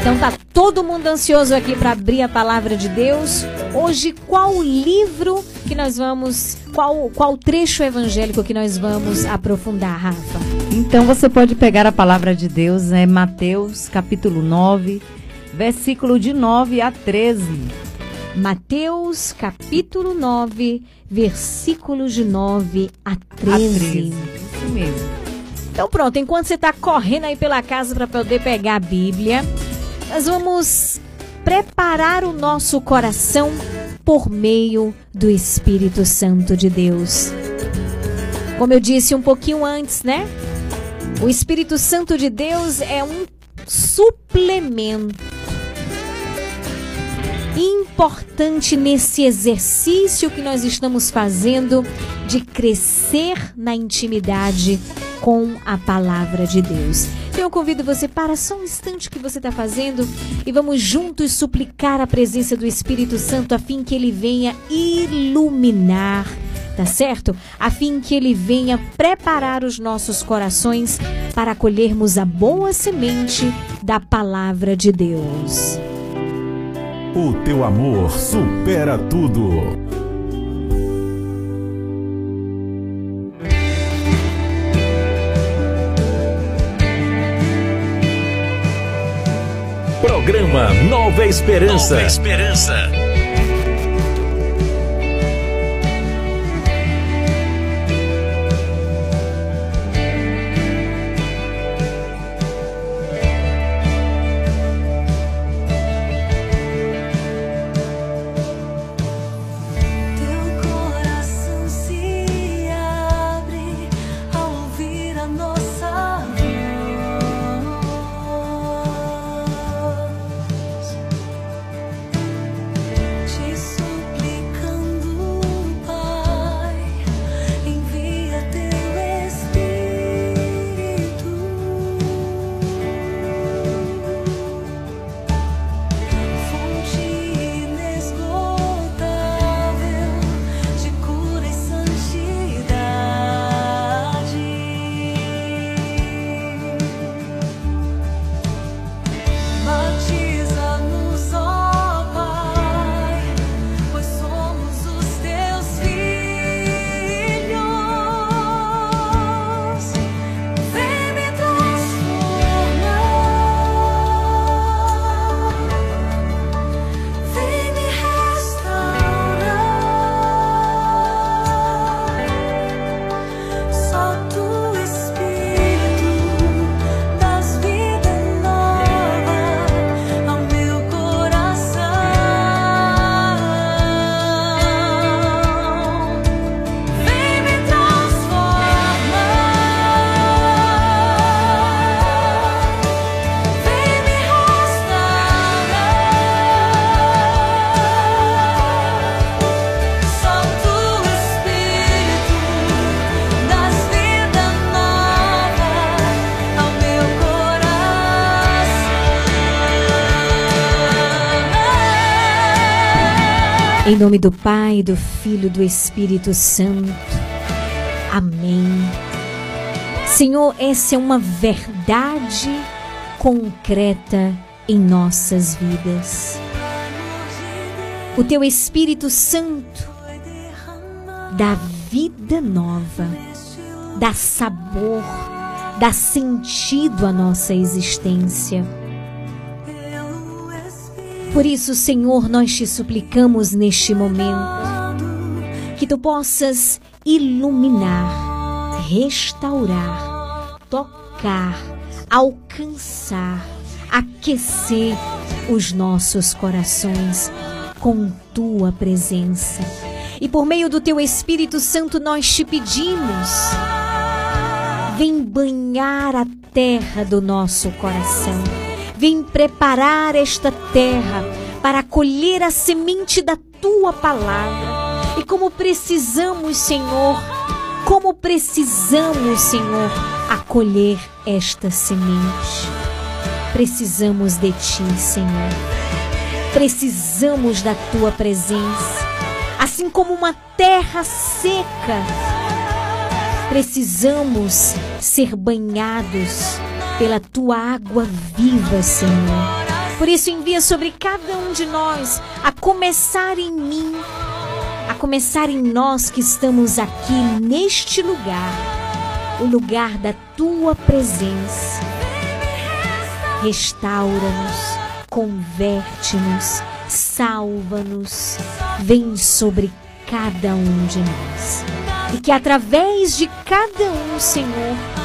Então tá todo mundo ansioso aqui para abrir a palavra de Deus. Hoje, qual livro que nós vamos, qual qual trecho evangélico que nós vamos aprofundar, Rafa? Então você pode pegar a palavra de Deus, é Mateus capítulo 9, versículo de 9 a 13. Mateus capítulo 9, versículos de 9 a 13. A 13. Isso mesmo. Então pronto, enquanto você está correndo aí pela casa para poder pegar a Bíblia, nós vamos preparar o nosso coração por meio do Espírito Santo de Deus. Como eu disse um pouquinho antes, né? O Espírito Santo de Deus é um suplemento importante nesse exercício que nós estamos fazendo de crescer na intimidade com a palavra de Deus. Então eu convido você para só um instante que você está fazendo e vamos juntos suplicar a presença do Espírito Santo a fim que ele venha iluminar, tá certo? A fim que ele venha preparar os nossos corações para colhermos a boa semente da palavra de Deus. O teu amor supera tudo. Programa Nova Esperança. Nova Esperança. Em nome do Pai, do Filho e do Espírito Santo. Amém. Senhor, essa é uma verdade concreta em nossas vidas. O teu Espírito Santo dá vida nova, dá sabor, dá sentido à nossa existência. Por isso, Senhor, nós te suplicamos neste momento que tu possas iluminar, restaurar, tocar, alcançar, aquecer os nossos corações com tua presença. E por meio do teu Espírito Santo nós te pedimos, vem banhar a terra do nosso coração. Vem preparar esta terra para acolher a semente da tua palavra. E como precisamos, Senhor, como precisamos, Senhor, acolher esta semente. Precisamos de Ti, Senhor. Precisamos da Tua presença. Assim como uma terra seca, precisamos ser banhados pela Tua água viva, Senhor. Por isso, envia sobre cada um de nós, a começar em mim, a começar em nós que estamos aqui neste lugar, o lugar da tua presença. Restaura-nos, converte-nos, salva-nos, vem sobre cada um de nós. E que através de cada um, Senhor,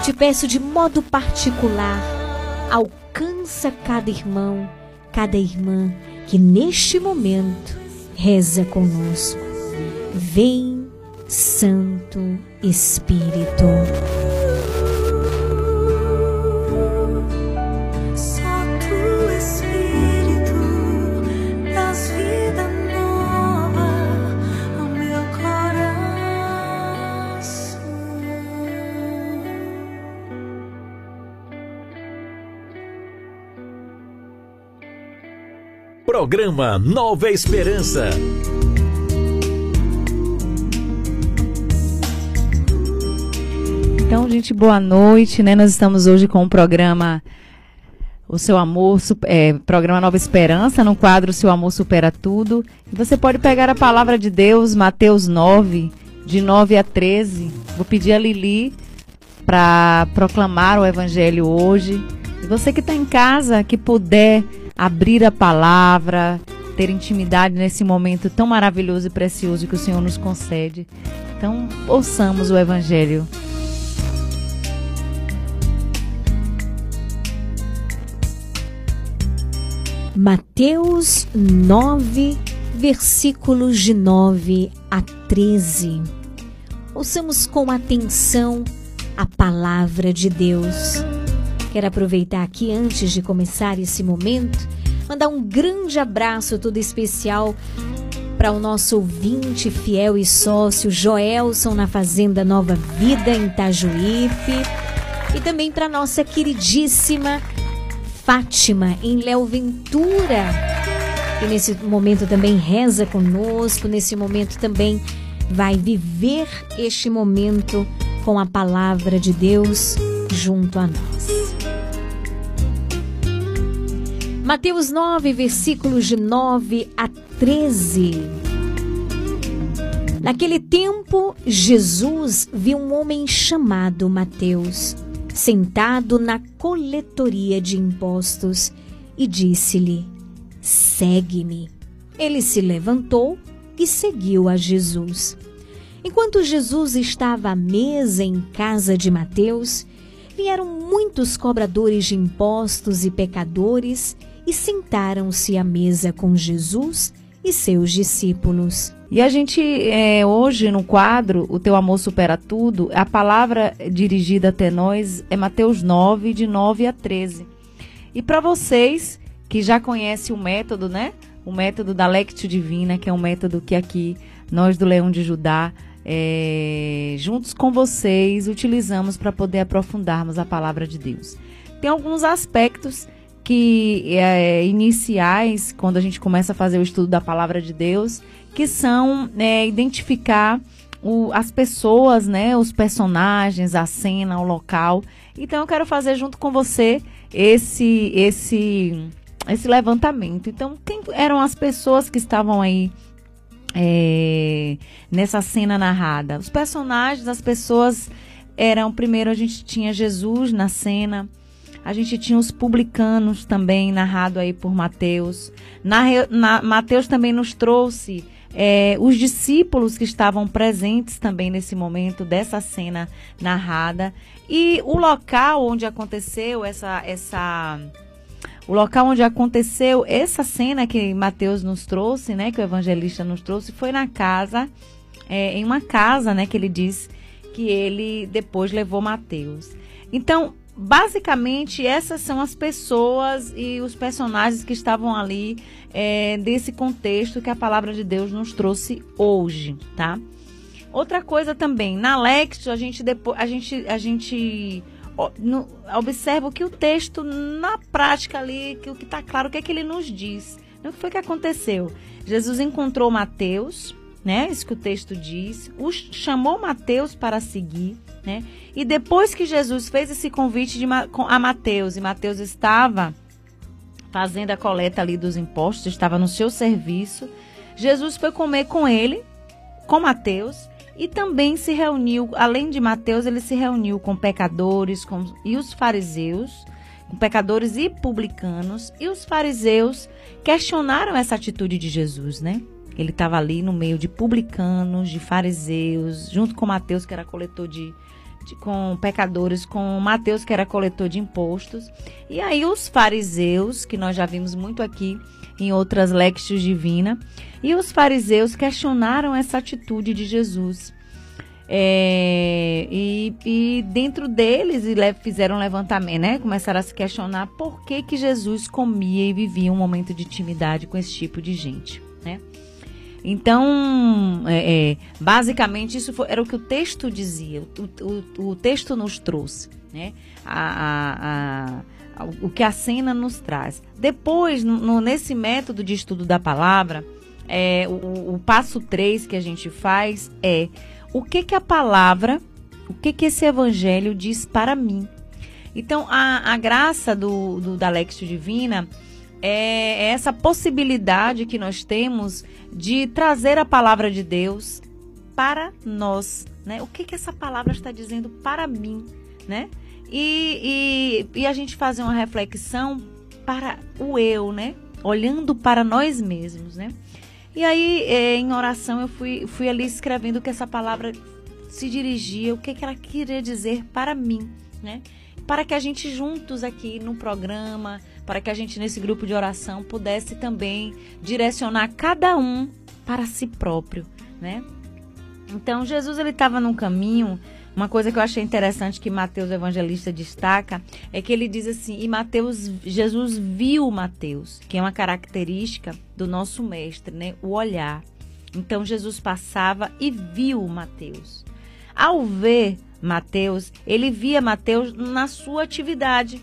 eu te peço de modo particular, alcança cada irmão, cada irmã que neste momento reza conosco. Vem, Santo Espírito. Programa Nova Esperança. Então, gente, boa noite, né? Nós estamos hoje com o programa O Seu Amor, é, programa Nova Esperança, no quadro Seu Amor Supera Tudo. E você pode pegar a palavra de Deus, Mateus 9, de 9 a 13. Vou pedir a Lili para proclamar o Evangelho hoje. E você que está em casa, que puder abrir a palavra, ter intimidade nesse momento tão maravilhoso e precioso que o Senhor nos concede. Então, ouçamos o Evangelho. Mateus 9, versículos de 9 a 13. Ouçamos com atenção a palavra de Deus. Quero aproveitar aqui, antes de começar esse momento, mandar um grande abraço todo especial para o nosso ouvinte fiel e sócio Joelson na Fazenda Nova Vida em Itajuípe e também para nossa queridíssima Fátima em Léo Ventura, que nesse momento também reza conosco, nesse momento também vai viver este momento com a palavra de Deus junto a nós. Mateus 9, versículos de 9 a 13. Naquele tempo, Jesus viu um homem chamado Mateus sentado na coletoria de impostos e disse-lhe: Segue-me. Ele se levantou e seguiu a Jesus. Enquanto Jesus estava à mesa em casa de Mateus, vieram muitos cobradores de impostos e pecadores e sentaram-se à mesa com Jesus e seus discípulos. E a gente, é, hoje no quadro, O Teu Amor Supera Tudo, a palavra dirigida até nós é Mateus 9, de 9 a 13. E para vocês que já conhecem o método, né? O método da Lectio Divina, que é um método que aqui nós do Leão de Judá, é, juntos com vocês, utilizamos para poder aprofundarmos a palavra de Deus. Tem alguns aspectos que é, iniciais, quando a gente começa a fazer o estudo da palavra de Deus, que são é, identificar o, as pessoas, né, os personagens, a cena, o local. Então eu quero fazer junto com você esse esse esse levantamento. Então quem eram as pessoas que estavam aí é, nessa cena narrada? Os personagens, as pessoas eram primeiro a gente tinha Jesus na cena. A gente tinha os publicanos também, narrado aí por Mateus. Na, na, Mateus também nos trouxe é, os discípulos que estavam presentes também nesse momento dessa cena narrada. E o local onde aconteceu essa. essa o local onde aconteceu essa cena que Mateus nos trouxe, né, que o evangelista nos trouxe, foi na casa, é, em uma casa, né, que ele diz que ele depois levou Mateus. Então, basicamente essas são as pessoas e os personagens que estavam ali é, desse contexto que a palavra de Deus nos trouxe hoje, tá? Outra coisa também, na Lexio a gente depois a gente a gente no- observa que o texto na prática ali, que o que está claro, o que é que ele nos diz. O que foi que aconteceu? Jesus encontrou Mateus, né? Isso que o texto diz, o ch- chamou Mateus para seguir, né? E depois que Jesus fez esse convite de, a Mateus, e Mateus estava fazendo a coleta ali dos impostos, estava no seu serviço, Jesus foi comer com ele, com Mateus, e também se reuniu, além de Mateus, ele se reuniu com pecadores com, e os fariseus, com pecadores e publicanos, e os fariseus questionaram essa atitude de Jesus, né? Ele estava ali no meio de publicanos, de fariseus, junto com Mateus, que era coletor de, de- com pecadores, com Mateus, que era coletor de impostos. E aí os fariseus, que nós já vimos muito aqui em outras lectures divina, e os fariseus questionaram essa atitude de Jesus. É, e, e dentro deles le- fizeram um levantamento, né? Começaram a se questionar por que, que Jesus comia e vivia um momento de intimidade com esse tipo de gente, né? Então, é, é, basicamente, isso foi- era o que o texto dizia, o, o- o texto nos trouxe, né? A, a- a- o- que a cena nos traz. Depois, no- nesse método de estudo da palavra, é, o, o passo 3 que a gente faz é o que, que a palavra, o que, que esse evangelho diz para mim. Então, a, a graça do, do, da Lexio Divina é essa possibilidade que nós temos de trazer a palavra de Deus para nós, né? O que que essa palavra está dizendo para mim, né? E, e, e a gente fazer uma reflexão para o eu, né? Olhando para nós mesmos, né? E aí, eh, em oração, eu fui, fui ali escrevendo o que essa palavra se dirigia, o que, que ela queria dizer para mim, né? Para que a gente juntos aqui no programa, para que a gente nesse grupo de oração pudesse também direcionar cada um para si próprio, né? Então, Jesus ele estava num caminho. Uma coisa que eu achei interessante que Mateus evangelista destaca é que ele diz assim: "E Mateus, Jesus viu Mateus, que é uma característica do nosso mestre, né? O olhar. Então Jesus passava e viu Mateus. Ao ver Mateus, ele via Mateus na sua atividade.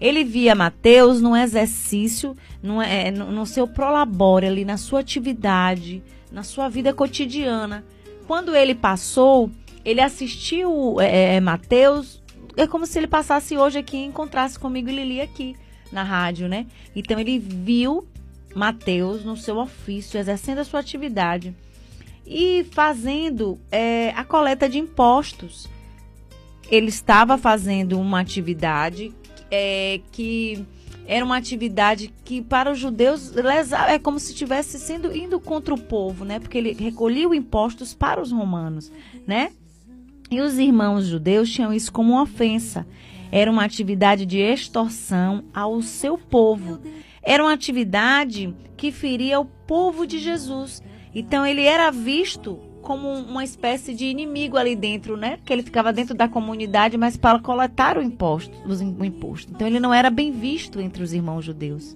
Ele via Mateus no exercício, no, é, no, no seu prolabore ali, na sua atividade, na sua vida cotidiana. Quando ele passou, ele assistiu é, é, Mateus, é como se ele passasse hoje aqui e encontrasse comigo e Lili aqui na rádio, né? Então ele viu Mateus no seu ofício, exercendo a sua atividade e fazendo é, a coleta de impostos. Ele estava fazendo uma atividade é, que era uma atividade que para os judeus lesa- é como se estivesse sendo indo contra o povo, né? Porque ele recolhia impostos para os romanos, né? E os irmãos judeus tinham isso como uma ofensa. Era uma atividade de extorsão ao seu povo. Era uma atividade que feria o povo de Jesus. Então ele era visto como uma espécie de inimigo ali dentro, né? Porque ele ficava dentro da comunidade, mas para coletar o imposto, os im- o imposto. Então ele não era bem visto entre os irmãos judeus.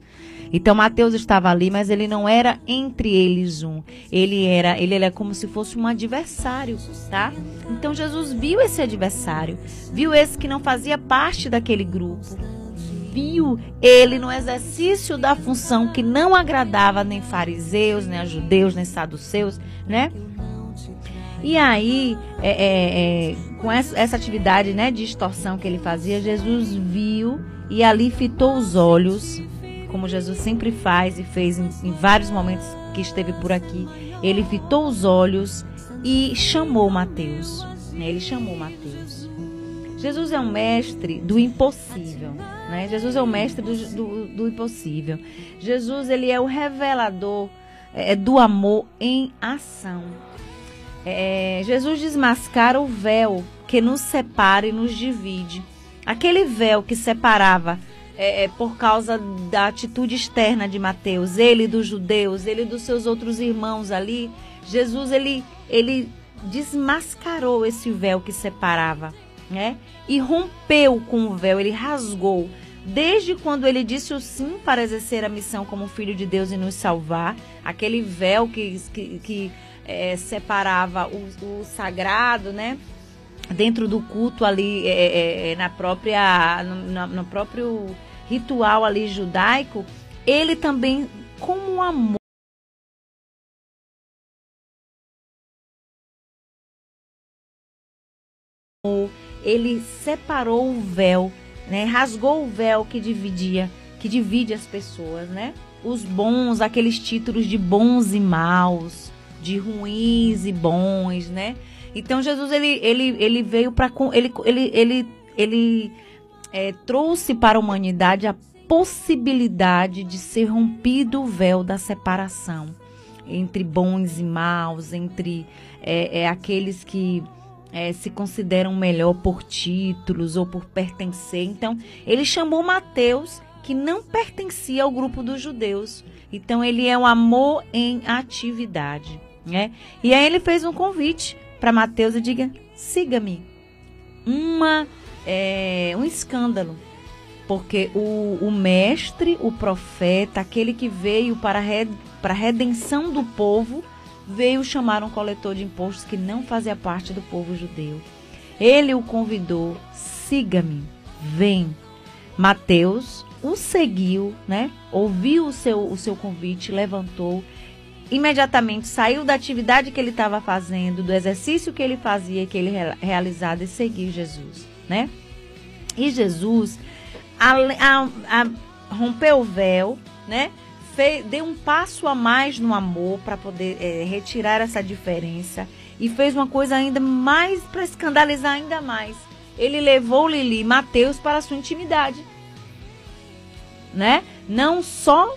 Então Mateus estava ali, mas ele não era entre eles um. Ele era, ele era como se fosse um adversário, tá? Então Jesus viu esse adversário, viu esse que não fazia parte daquele grupo, viu ele no exercício da função que não agradava nem fariseus, nem a judeus, nem saduceus, né? E aí, é, é, é, com essa, essa atividade né, de extorsão que ele fazia, Jesus viu e ali fitou os olhos, como Jesus sempre faz e fez em, em vários momentos que esteve por aqui. Ele fitou os olhos e chamou Mateus. né? Ele chamou Mateus. Jesus é um mestre do impossível. Né? Jesus é o mestre do, do, do impossível. Jesus ele é o revelador é, do amor em ação. É, Jesus desmascara o véu que nos separa e nos divide. Aquele véu que separava é, é, por causa da atitude externa de Mateus, ele dos judeus, ele dos seus outros irmãos ali, Jesus ele, ele desmascarou esse véu que separava, né? E rompeu com o véu, ele rasgou. Desde quando ele disse o sim para exercer a missão como filho de Deus e nos salvar, aquele véu que, que, que é, separava o, o sagrado, né? Dentro do culto ali, é, é, na própria, no, no próprio ritual ali judaico, ele também, como amor, ele separou o véu, né? Rasgou o véu que dividia, que divide as pessoas, né? Os bons, aqueles títulos de bons e maus, de ruins e bons, né? Então Jesus ele ele, ele veio para ele ele ele ele é, trouxe para a humanidade a possibilidade de ser rompido o véu da separação entre bons e maus, entre é, é, aqueles que é, se consideram melhor por títulos ou por pertencer. Então, ele chamou Mateus, que não pertencia ao grupo dos judeus. Então, ele é o amor em atividade. Né? E aí, ele fez um convite para Mateus e diga: siga-me. Uma, é, um escândalo. Porque o, o mestre, o profeta, aquele que veio para a, para a redenção do povo, veio chamar um coletor de impostos que não fazia parte do povo judeu. Ele o convidou: siga-me, vem. Mateus o seguiu, né? Ouviu o seu, o seu convite, levantou, imediatamente saiu da atividade que ele estava fazendo, do exercício que ele fazia, que ele realizava e seguiu Jesus, né? E Jesus a, a, a, rompeu o véu, né? fez, deu um passo a mais no amor para poder é, retirar essa diferença e fez uma coisa ainda mais para escandalizar ainda mais. Ele levou Lili e Mateus para a sua intimidade. Né? Não só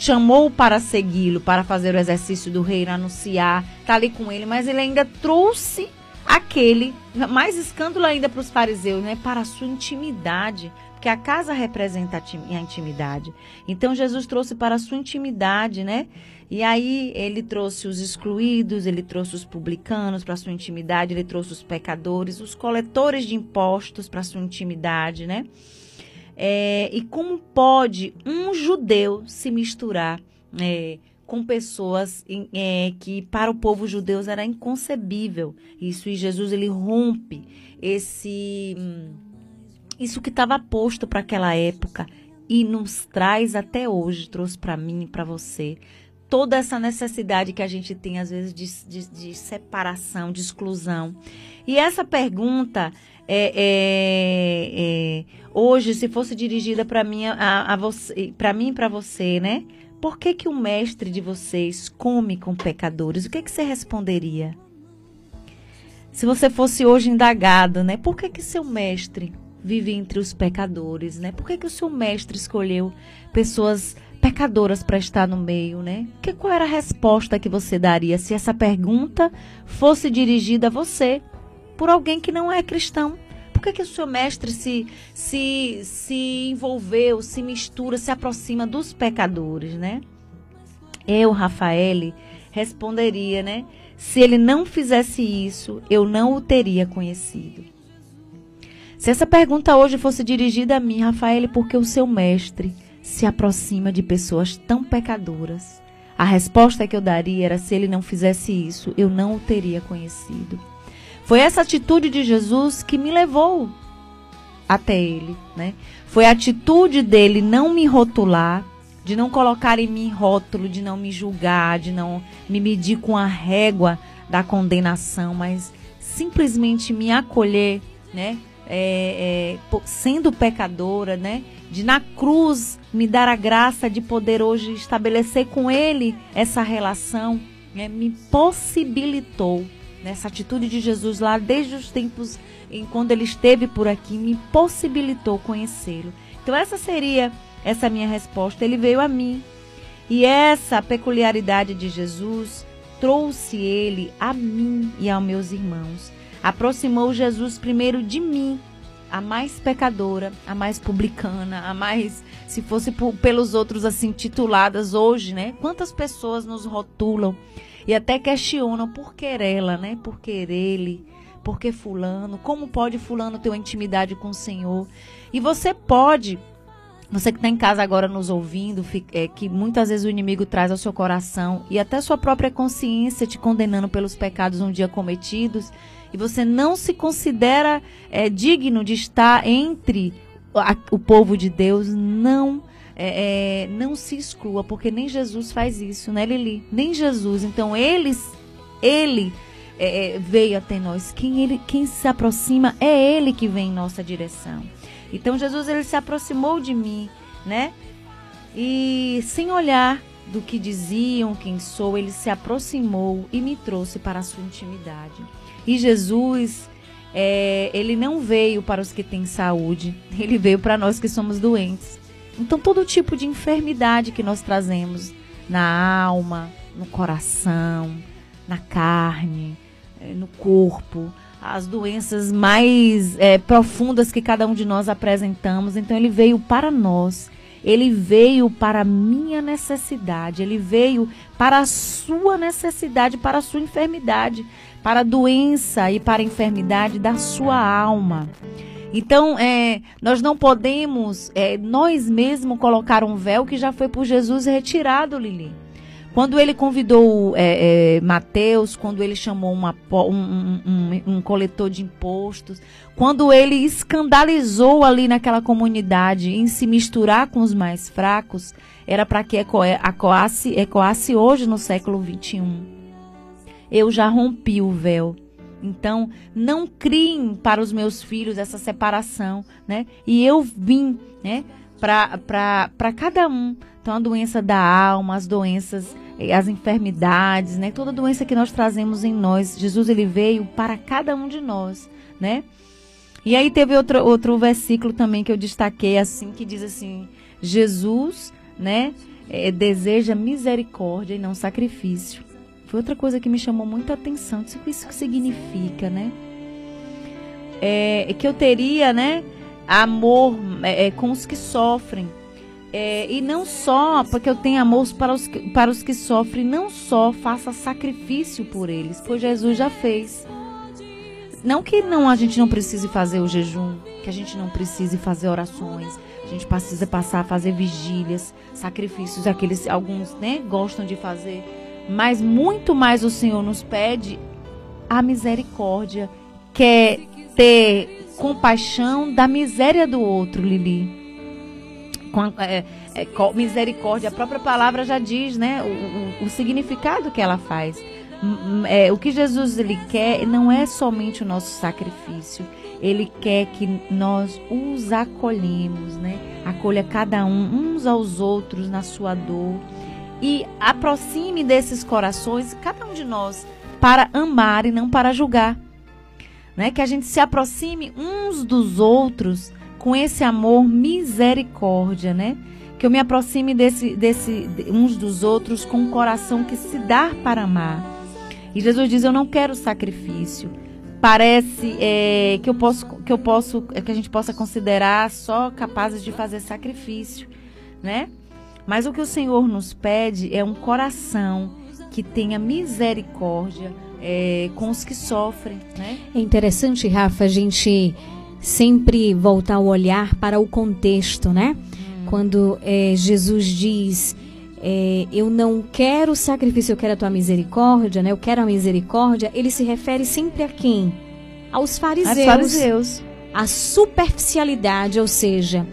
chamou para segui-lo, para fazer o exercício do reino, anunciar, tá ali com ele, mas ele ainda trouxe aquele, mais escândalo ainda para os fariseus, né? Para a sua intimidade, porque a casa representa a intimidade. Então Jesus trouxe para a sua intimidade, né? E aí ele trouxe os excluídos, ele trouxe os publicanos para a sua intimidade, ele trouxe os pecadores, os coletores de impostos para a sua intimidade, né? É, e como pode um judeu se misturar é, com pessoas é, que para o povo judeu era inconcebível isso? E Jesus ele rompe esse. Hum, isso que estava posto para aquela época e nos traz até hoje, trouxe para mim e para você, toda essa necessidade que a gente tem, às vezes, de, de, de separação, de exclusão. E essa pergunta, é, é, é, hoje, se fosse dirigida para mim, a, a você, para mim para você, né? Por que, que o mestre de vocês come com pecadores? O que, que você responderia? Se você fosse hoje indagado, né? Por que, que seu mestre vive entre os pecadores, né? Por que, que o seu mestre escolheu pessoas pecadoras para estar no meio, né? Que qual era a resposta que você daria se essa pergunta fosse dirigida a você por alguém que não é cristão? Por que, que o seu mestre se, se, se envolveu, se mistura, se aproxima dos pecadores, né? Eu, Rafael, responderia, né? Se ele não fizesse isso, eu não o teria conhecido. Se essa pergunta hoje fosse dirigida a mim, Rafael, por que o seu mestre se aproxima de pessoas tão pecadoras? A resposta que eu daria era: se ele não fizesse isso, eu não o teria conhecido. Foi essa atitude de Jesus que me levou até ele, né? Foi a atitude dele não me rotular, de não colocar em mim rótulo, de não me julgar, de não me medir com a régua da condenação, mas simplesmente me acolher, né? é, é, sendo pecadora, né? De na cruz me dar a graça de poder hoje estabelecer com Ele essa relação, né? me possibilitou nessa atitude de Jesus lá desde os tempos em quando ele esteve por aqui, me possibilitou conhecê-lo. Então essa seria essa minha resposta. Ele veio a mim e essa peculiaridade de Jesus trouxe ele a mim e aos meus irmãos aproximou Jesus primeiro de mim, a mais pecadora, a mais publicana, a mais, se fosse por, pelos outros assim tituladas hoje, né? Quantas pessoas nos rotulam e até questionam por querer ela, né? Por querer ele, por que fulano, como pode fulano ter uma intimidade com o Senhor? E você pode Você que está em casa agora nos ouvindo, é, que muitas vezes o inimigo traz ao seu coração e até sua própria consciência te condenando pelos pecados um dia cometidos, e você não se considera é, digno de estar entre a- o povo de Deus, não é, é, não se exclua, porque nem Jesus faz isso, né, Lili? Nem Jesus. Então, eles, ele é, é, veio até nós. Quem, ele, quem se aproxima é ele que vem em nossa direção. Então, Jesus, ele se aproximou de mim, né? E sem olhar do que diziam, quem sou, ele se aproximou e me trouxe para a sua intimidade. E Jesus, é, ele não veio para os que têm saúde, [LAUGHS] ele veio para nós que somos doentes. Então, todo tipo de enfermidade que nós trazemos na alma, no coração, na carne, eh, no corpo, as doenças mais eh, profundas que cada um de nós apresentamos. Então, ele veio para nós. Ele veio para a minha necessidade, ele veio para a sua necessidade, para a sua enfermidade, para a doença e para a enfermidade da sua alma. Então, é, nós não podemos, é, nós mesmos, colocar um véu que já foi por Jesus retirado, Lili. Quando ele convidou é, é, Mateus, quando ele chamou uma um, um- um- coletor de impostos, quando ele escandalizou ali naquela comunidade em se misturar com os mais fracos, era para que ecoasse, ecoasse hoje no século 21. Eu já rompi o véu. Então, não criem para os meus filhos essa separação, né? E eu vim, né? Para cada um. Então, a doença da alma, as doenças, eh, as enfermidades, né? Toda doença que nós trazemos em nós. Jesus, ele veio para cada um de nós, né? E aí teve outro, outro versículo também que eu destaquei, assim, que diz assim, Jesus, né? eh, deseja misericórdia e não sacrifício. Foi outra coisa que me chamou muita atenção. Isso que isso significa, né? É, que eu teria, né? Amor é, é, com os que sofrem. É, e não só porque eu tenho amor para os, que, para os que sofrem, não só faça sacrifício por eles, pois Jesus já fez. Não que não a gente não precise fazer o jejum, que a gente não precise fazer orações, a gente precisa passar a fazer vigílias, sacrifícios, aqueles alguns, né, gostam de fazer, mas muito mais o Senhor nos pede a misericórdia, quer ter compaixão da miséria do outro, Lili. Com é, é, co- misericórdia, a própria palavra já diz, né, o, o- o significado que ela faz. É, o que Jesus ele quer não é somente o nosso sacrifício, ele quer que nós os acolhemos, né? Acolha cada um, uns aos outros na sua dor e aproxime desses corações cada um de nós para amar e não para julgar, né? Que a gente se aproxime uns dos outros com esse amor misericórdia, né? Que eu me aproxime desse, desse de- uns dos outros com um coração que se dá para amar. E Jesus diz: Eu não quero sacrifício. Parece é, que eu posso, que eu posso, é, que a gente possa considerar só capazes de fazer sacrifício, né? Mas o que o Senhor nos pede é um coração que tenha misericórdia é, com os que sofrem, né? É interessante, Rafa, a gente sempre voltar o olhar para o contexto, né? Quando eh, Jesus diz, eh, eu não quero sacrifício, eu quero a tua misericórdia, né? Eu quero a misericórdia, ele se refere sempre a quem? Aos fariseus. Aos fariseus. A superficialidade, ou seja,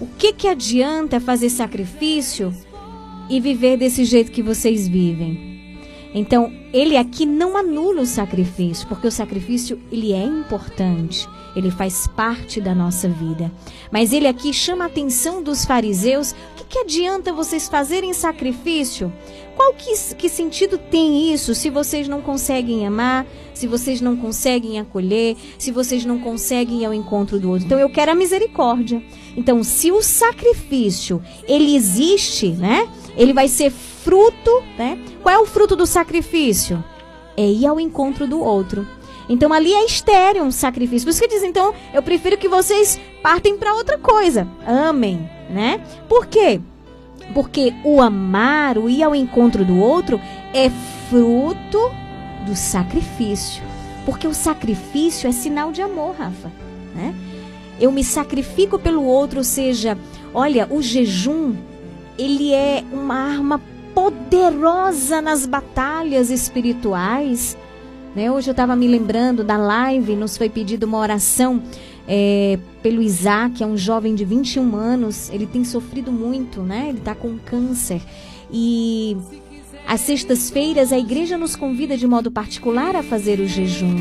o que que adianta fazer sacrifício e viver desse jeito que vocês vivem? Então, ele aqui não anula o sacrifício, porque o sacrifício ele é importante, ele faz parte da nossa vida. Mas ele aqui chama a atenção dos fariseus: o que, que adianta vocês fazerem sacrifício? Qual que, que sentido tem isso se vocês não conseguem amar, se vocês não conseguem acolher, se vocês não conseguem ir ao encontro do outro? Então, eu quero a misericórdia. Então, se o sacrifício ele existe, né? Ele vai ser fruto, né? Qual é o fruto do sacrifício? É ir ao encontro do outro. Então ali é estéreo um sacrifício. Por isso que diz, então, eu prefiro que vocês partem para outra coisa. Amem, né? Por quê? Porque o amar, o ir ao encontro do outro é fruto do sacrifício. Porque o sacrifício é sinal de amor, Rafa, né? Eu me sacrifico pelo outro, ou seja, Olha, o jejum, ele é uma arma poderosa nas batalhas espirituais. Né? Hoje eu estava me lembrando da live, nos foi pedido uma oração é, pelo Isaac, é um jovem de 21 anos. Ele tem sofrido muito, né? Ele está com câncer. E às sextas-feiras a igreja nos convida de modo particular a fazer o jejum.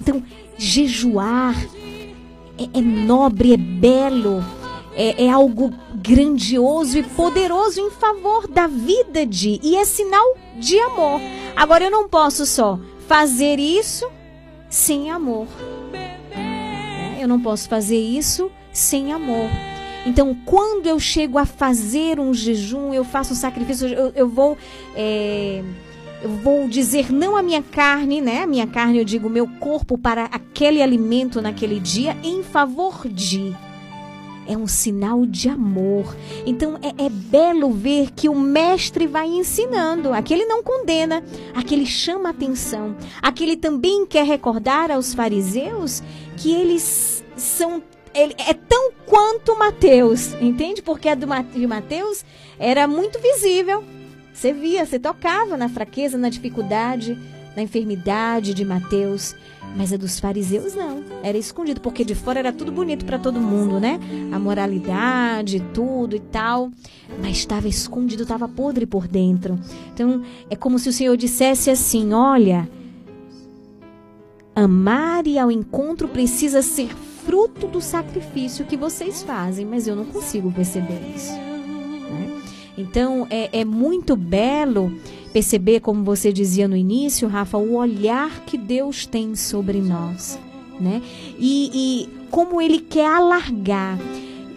Então, jejuar é, é nobre, é belo, é, é, algo grandioso e poderoso em favor da vida de e é sinal de amor. Agora eu não posso só fazer isso sem amor. É, eu não posso fazer isso sem amor. Então, quando eu chego a fazer um jejum, eu faço um sacrifício, eu, eu vou. É, eu vou dizer não à minha carne, né? A minha carne, eu digo meu corpo para aquele alimento naquele dia, em favor de. É um sinal de amor. Então é, é belo ver que o mestre vai ensinando. Aquele não condena, aquele chama atenção. Aquele também quer recordar aos fariseus que eles são ele é tão quanto Mateus, entende? Porque a do Mateus era muito visível. Você via, você tocava na fraqueza, na dificuldade, na enfermidade de Mateus. Mas a dos fariseus não, era escondido, porque de fora era tudo bonito para todo mundo, né? A moralidade, tudo e tal. Mas estava escondido, estava podre por dentro. Então é como se o Senhor dissesse assim: olha, amar e ao encontro precisa ser fruto do sacrifício que vocês fazem, mas eu não consigo perceber isso. Então é, é muito belo perceber, como você dizia no início, Rafa, o olhar que Deus tem sobre nós, né? E, e como Ele quer alargar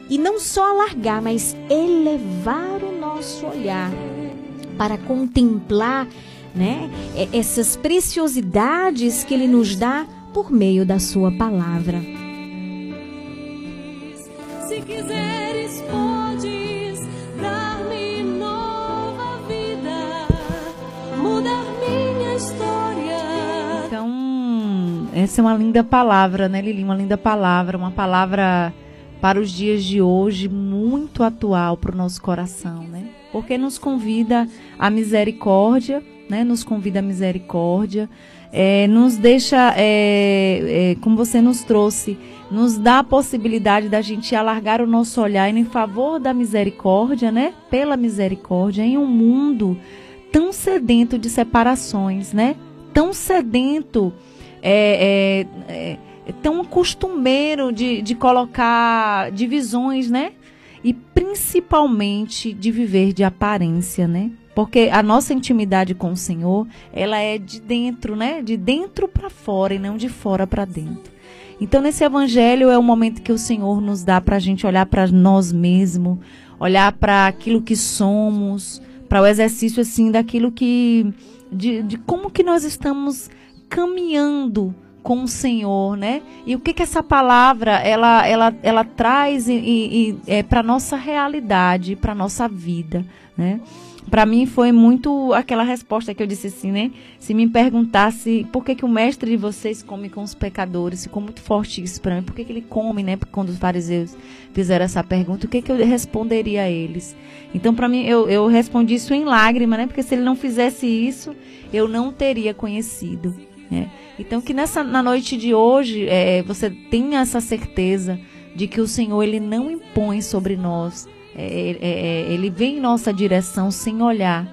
e não só alargar, mas elevar o nosso olhar para contemplar, né? Essas preciosidades que Ele nos dá por meio da Sua palavra. Se quiseres, essa é uma linda palavra, né, Lili? Uma linda palavra, uma palavra para os dias de hoje, muito atual para o nosso coração, né? Porque nos convida à misericórdia, né? Nos convida à misericórdia, é, nos deixa, é, é, como você nos trouxe, nos dá a possibilidade da gente alargar o nosso olhar em favor da misericórdia, né? Pela misericórdia, em um mundo tão sedento de separações, né? Tão sedento, é, é, é, tão costumeiro de, de colocar divisões, né? E principalmente de viver de aparência, né? Porque a nossa intimidade com o Senhor, ela é de dentro, né? De dentro para fora e não de fora para dentro. Então, nesse evangelho é o momento que o Senhor nos dá para a gente olhar para nós mesmos, olhar para aquilo que somos, para o exercício assim daquilo que de, de como que nós estamos caminhando com o Senhor, né? E o que que essa palavra ela ela, ela traz e, e, é, para nossa realidade, para nossa vida, né? para mim foi muito aquela resposta que eu disse assim, né? Se me perguntasse por que, que o mestre de vocês come com os pecadores, ficou muito forte isso para mim. Por que, que ele come, né? Porque quando os fariseus fizeram essa pergunta, o que, que eu responderia a eles? Então, para mim, eu, eu respondi isso em lágrima, né? Porque se ele não fizesse isso, eu não teria conhecido. Né? Então, que nessa na noite de hoje é, você tenha essa certeza de que o Senhor ele não impõe sobre nós é, é, é, ele vem em nossa direção sem olhar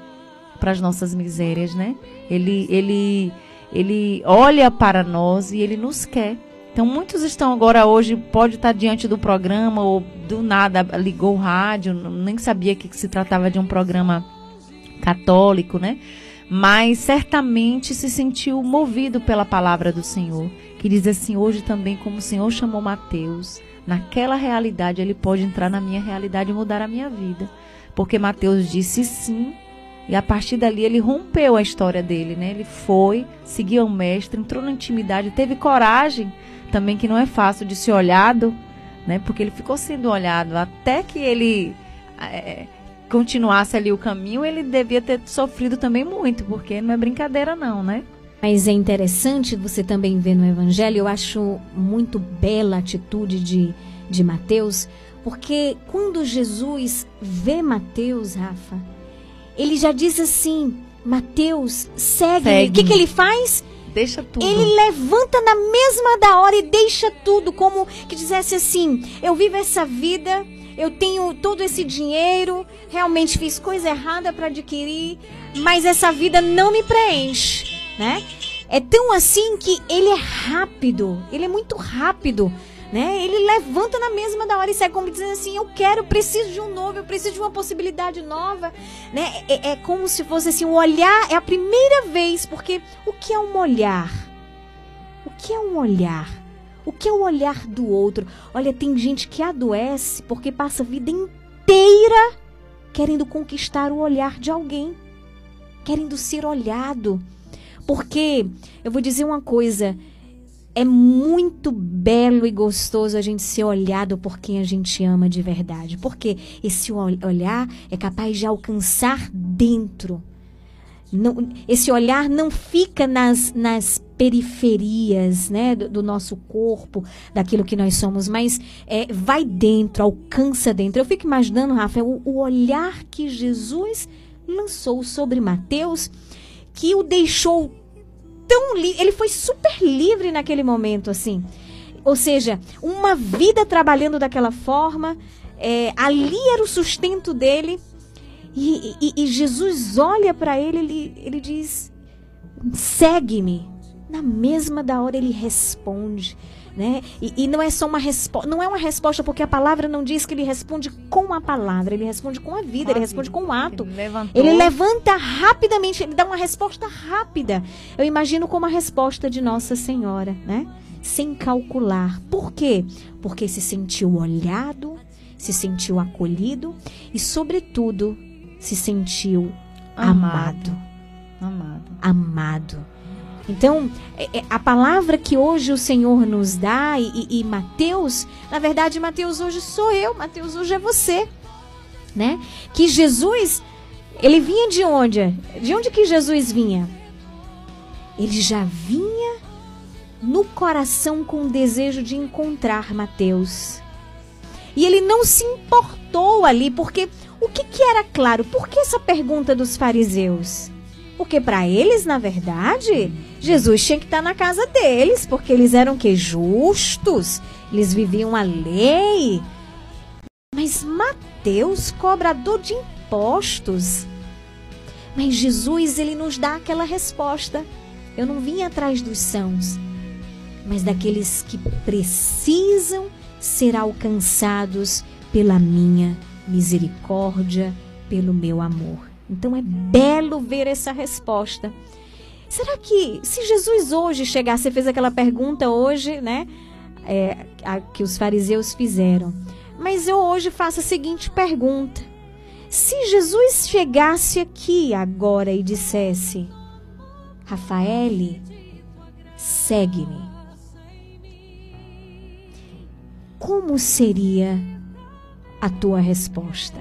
para as nossas misérias, né? Ele, ele, ele olha para nós e ele nos quer. Então muitos estão agora hoje, pode estar diante do programa ou do nada ligou o rádio, nem sabia que se tratava de um programa católico, né? Mas certamente se sentiu movido pela palavra do Senhor, que diz assim: hoje também, como o Senhor chamou Mateus, naquela realidade, ele pode entrar na minha realidade e mudar a minha vida. Porque Mateus disse sim, e a partir dali ele rompeu a história dele, né? Ele foi, seguiu o mestre, entrou na intimidade, teve coragem também, que não é fácil de ser olhado, né? Porque ele ficou sendo olhado até que ele é, continuasse ali o caminho, ele devia ter sofrido também muito, porque não é brincadeira não, né? Mas é interessante você também ver no Evangelho, eu acho muito bela a atitude de, de Mateus, Porque quando Jesus vê Mateus, Rafa, ele já diz assim: Mateus. Segue-me. O que, que ele faz? Deixa tudo. Ele levanta na mesma da hora e deixa tudo, como que dissesse assim: eu vivo essa vida, eu tenho todo esse dinheiro, realmente fiz coisa errada para adquirir, mas essa vida não me preenche, né? É tão assim que ele é rápido, ele é muito rápido, né? Ele levanta na mesma da hora e sai como dizendo assim: eu quero, preciso de um novo, eu preciso de uma possibilidade nova, né? É, é como se fosse assim: o olhar é a primeira vez, porque o que é um olhar? O que é um olhar? O que é o olhar do outro? Olha, tem gente que adoece porque passa a vida inteira querendo conquistar o olhar de alguém, querendo ser olhado. Porque eu vou dizer uma coisa, é muito belo e gostoso a gente ser olhado por quem a gente ama de verdade. Porque esse ol- olhar é capaz de alcançar dentro. Não- esse olhar não fica nas, nas periferias né, do, do nosso corpo, daquilo que nós somos, mas é, vai dentro, alcança dentro. Eu fico imaginando, Rafa, o, o olhar que Jesus lançou sobre Mateus, que o deixou tão livre. Ele foi super livre naquele momento, assim. Ou seja, uma vida trabalhando daquela forma, é, ali era o sustento dele. E, e- e Jesus olha para ele, ele, ele diz: segue-me. Na mesma da hora ele responde, né? E, e não é só uma resposta, não é uma resposta porque a palavra não diz que ele responde com a palavra, ele responde com a vida, ele responde com o ato. levantou. Ele levanta rapidamente, ele dá uma resposta rápida. Eu imagino como a resposta de Nossa Senhora, né? Sem calcular. Por quê? Porque se sentiu olhado, se sentiu acolhido e, sobretudo, se sentiu amado. Amado. Amado. Então, é- é a palavra que hoje o Senhor nos dá e, e, e Mateus, na verdade, Mateus hoje sou eu, Mateus hoje é você, né? Que Jesus, ele vinha de onde? De onde que Jesus vinha? Ele já vinha no coração com o desejo de encontrar Mateus. E ele não se importou ali, porque o que, que era claro? Por que essa pergunta dos fariseus? Porque para eles, na verdade, Jesus tinha que estar na casa deles, porque eles eram que justos, eles viviam a lei. Mas Mateus, cobrador de impostos. Mas Jesus, ele nos dá aquela resposta. Eu não vim atrás dos sãos, mas daqueles que precisam ser alcançados pela minha misericórdia, pelo meu amor. Então é belo ver essa resposta. Será que se Jesus hoje chegasse, você fez aquela pergunta hoje, né? É, a- que os fariseus fizeram. Mas eu hoje faço a seguinte pergunta: se Jesus chegasse aqui agora e dissesse, Rafaele, segue-me. Como seria a tua resposta?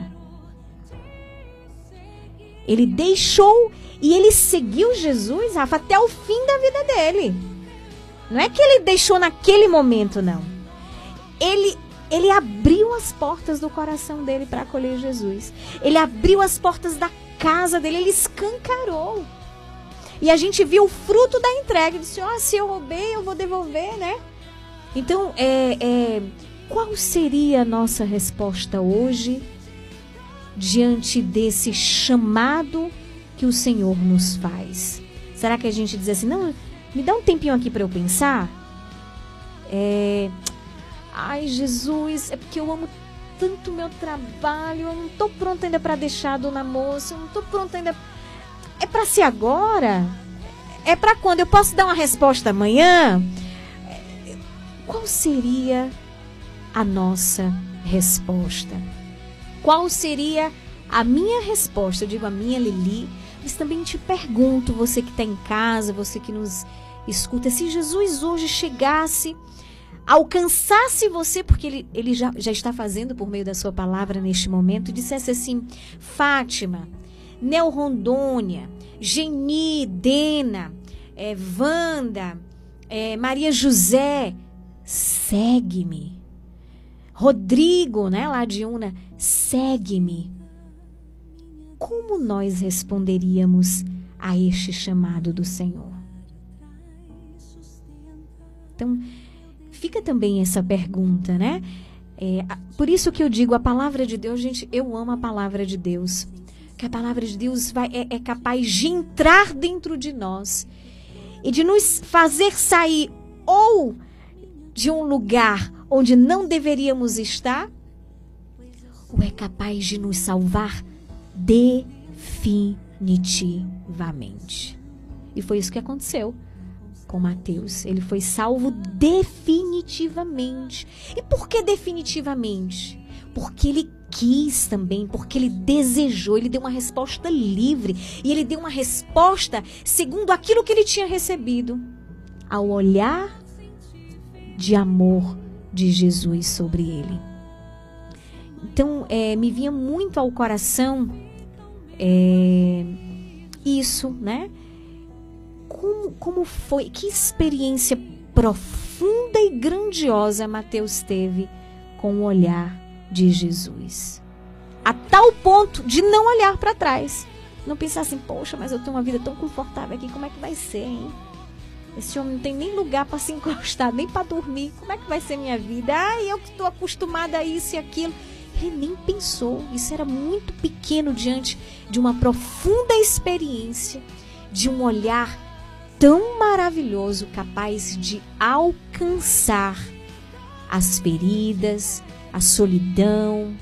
Ele deixou e ele seguiu Jesus, Rafa, até o fim da vida dele. Não é que ele deixou naquele momento, não. Ele ele abriu as portas do coração dele para acolher Jesus. Ele abriu as portas da casa dele, ele escancarou. E a gente viu o fruto da entrega. Ele disse: Ó, se eu roubei, eu vou devolver, né? Então, é, é, qual seria a nossa resposta hoje diante desse chamado que o Senhor nos faz? Será que a gente diz assim, não, me dá um tempinho aqui para eu pensar? É, ai, Jesus, é porque eu amo tanto meu trabalho, eu não tô pronta ainda para deixar a dona moça, eu não tô pronta ainda. É para ser agora? É para quando? Eu posso dar uma resposta amanhã? Qual seria a nossa resposta? Qual seria a minha resposta? Eu digo a minha, Lili, mas também te pergunto, você que está em casa, você que nos escuta, se Jesus hoje chegasse, alcançasse você, porque ele, ele já, já está fazendo por meio da sua palavra neste momento, dissesse assim: Fátima, Neo Rondônia, Geni, Dena, é, Wanda, é, Maria José, segue-me. Rodrigo, né, lá de Una, segue-me. Como nós responderíamos a este chamado do Senhor? Então, fica também essa pergunta, né? É, por isso que eu digo, a palavra de Deus, gente, eu amo a palavra de Deus. Que a palavra de Deus vai, é, é capaz de entrar dentro de nós e de nos fazer sair ou de um lugar onde não deveríamos estar, ou é capaz de nos salvar definitivamente. E foi isso que aconteceu com Mateus. Ele foi salvo definitivamente. E por que definitivamente? Porque ele quis também, porque ele desejou, ele deu uma resposta livre e ele deu uma resposta segundo aquilo que ele tinha recebido ao olhar de amor de Jesus sobre ele. Então, é, me vinha muito ao coração é, isso, né? Como, como foi, que experiência profunda e grandiosa Mateus teve com o olhar de Jesus. A tal ponto de não olhar para trás. Não pensar assim, poxa, mas eu tenho uma vida tão confortável aqui, como é que vai ser, hein? Esse homem não tem nem lugar para se encostar, nem para dormir. Como é que vai ser minha vida? Ai, eu que estou acostumada a isso e aquilo. Ele nem pensou. Isso era muito pequeno diante de uma profunda experiência, de um olhar tão maravilhoso capaz de alcançar as feridas, a solidão,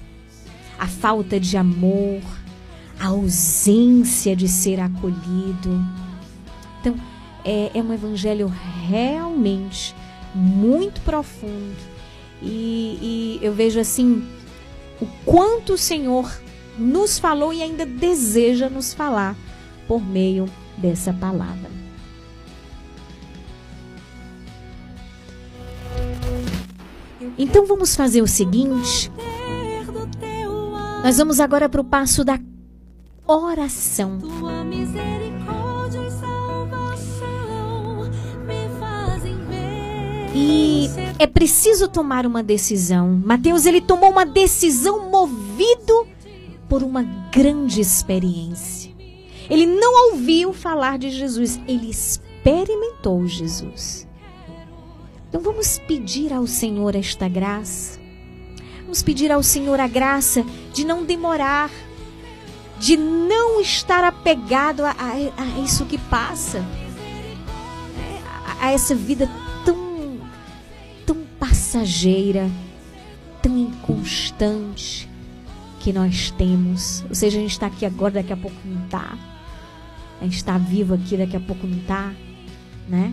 a falta de amor, a ausência de ser acolhido. É, é um evangelho realmente muito profundo. E, e eu vejo assim o quanto o Senhor nos falou e ainda deseja nos falar por meio dessa palavra. Então vamos fazer o seguinte. Nós vamos agora para o passo da oração. E é preciso tomar uma decisão. Mateus ele tomou uma decisão movido por uma grande experiência. Ele não ouviu falar de Jesus, ele experimentou Jesus. Então vamos pedir ao Senhor esta graça. Vamos pedir ao Senhor a graça de não demorar, de não estar apegado a, a, a isso que passa, a, a essa vida passageira, tão inconstante que nós temos. Ou seja, a gente está aqui agora, daqui a pouco não está. A gente está vivo aqui, daqui a pouco não está, né?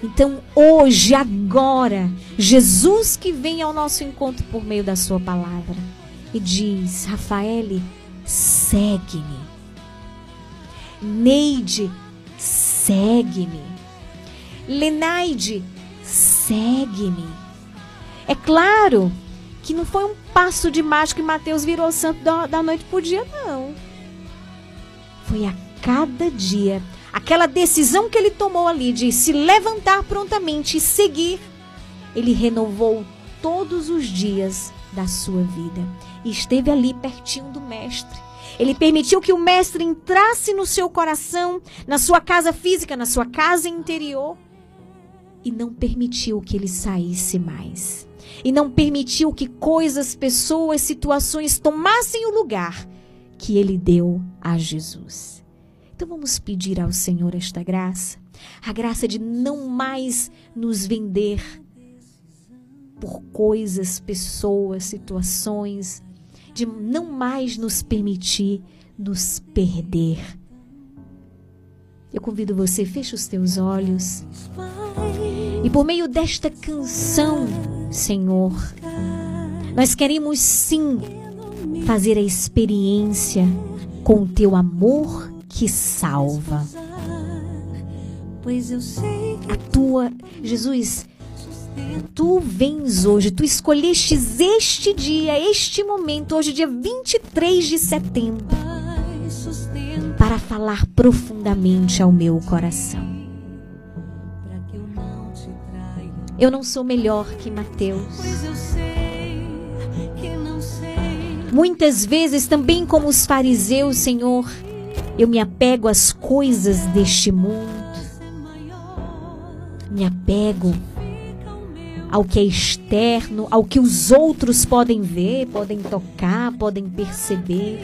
Então, hoje, agora, Jesus que vem ao nosso encontro por meio da sua palavra e diz: Rafael, segue-me. Neide, segue-me. Lenaide, segue-me. É claro que não foi um passo de mágica que Mateus virou santo da, da noite para o dia, não. Foi a cada dia. Aquela decisão que ele tomou ali de se levantar prontamente e seguir, ele renovou todos os dias da sua vida. E esteve ali pertinho do Mestre. Ele permitiu que o Mestre entrasse no seu coração, na sua casa física, na sua casa interior e não permitiu que ele saísse mais. E não permitiu que coisas, pessoas, situações tomassem o lugar que ele deu a Jesus. Então vamos pedir ao Senhor esta graça, a graça de não mais nos vender por coisas, pessoas, situações, de não mais nos permitir nos perder. Eu convido você, feche os teus olhos. E por meio desta canção, Senhor, nós queremos sim fazer a experiência com o teu amor que salva. A tua, Jesus, tu vens hoje, tu escolhestes este dia, este momento, hoje, dia 23 de setembro, para falar profundamente ao meu coração. Eu não sou melhor que Mateus. Muitas vezes, também como os fariseus, Senhor, eu me apego às coisas deste mundo. Me apego ao que é externo, ao que os outros podem ver, podem tocar, podem perceber.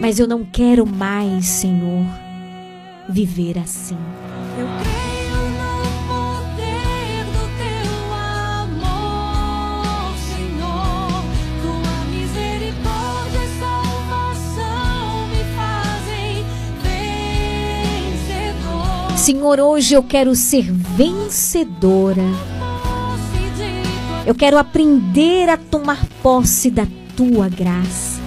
Mas eu não quero mais, Senhor, viver assim. Senhor, hoje eu quero ser vencedora. Eu quero aprender a tomar posse da tua graça.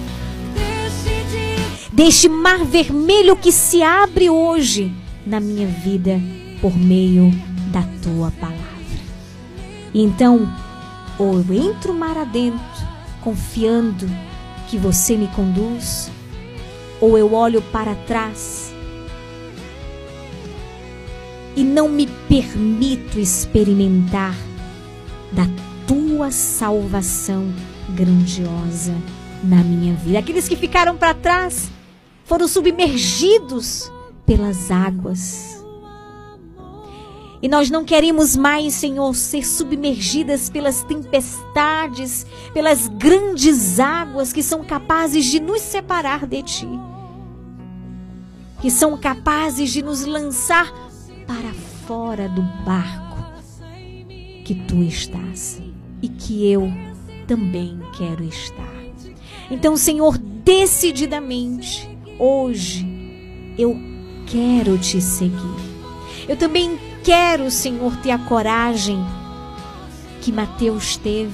Deste mar vermelho que se abre hoje na minha vida por meio da tua palavra. Então, ou eu entro mar adentro, confiando que você me conduz, ou eu olho para trás e não me permito experimentar da tua salvação grandiosa na minha vida. Aqueles que ficaram para trás foram submergidos pelas águas. E nós não queremos mais, Senhor, ser submergidas pelas tempestades, pelas grandes águas que são capazes de nos separar de Ti, que são capazes de nos lançar para fora do barco que Tu estás e que eu também quero estar. Então, Senhor, decididamente, hoje, eu quero te seguir. Eu também quero, Senhor, ter a coragem que Mateus teve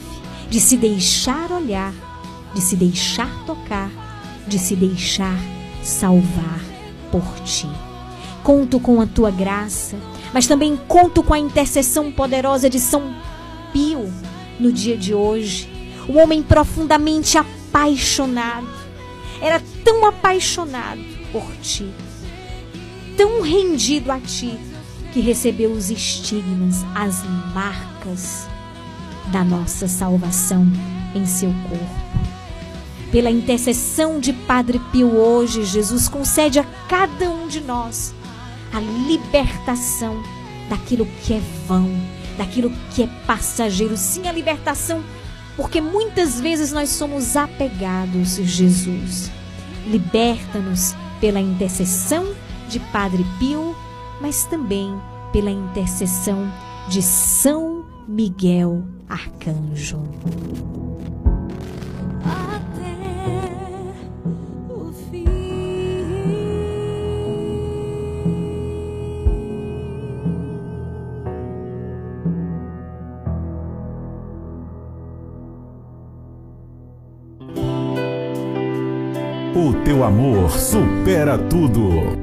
de se deixar olhar, de se deixar tocar, de se deixar salvar por ti. Conto com a tua graça, mas também conto com a intercessão poderosa de São Pio no dia de hoje. Um homem profundamente apaixonado. Era tão apaixonado por ti, tão rendido a ti, que recebeu os estigmas, as marcas da nossa salvação em seu corpo. Pela intercessão de Padre Pio hoje, Jesus concede a cada um de nós a libertação daquilo que é vão, daquilo que é passageiro. Sim, a libertação, porque muitas vezes nós somos apegados, Jesus. Liberta-nos pela intercessão de Padre Pio, mas também pela intercessão de São Miguel Arcanjo. O teu amor supera tudo.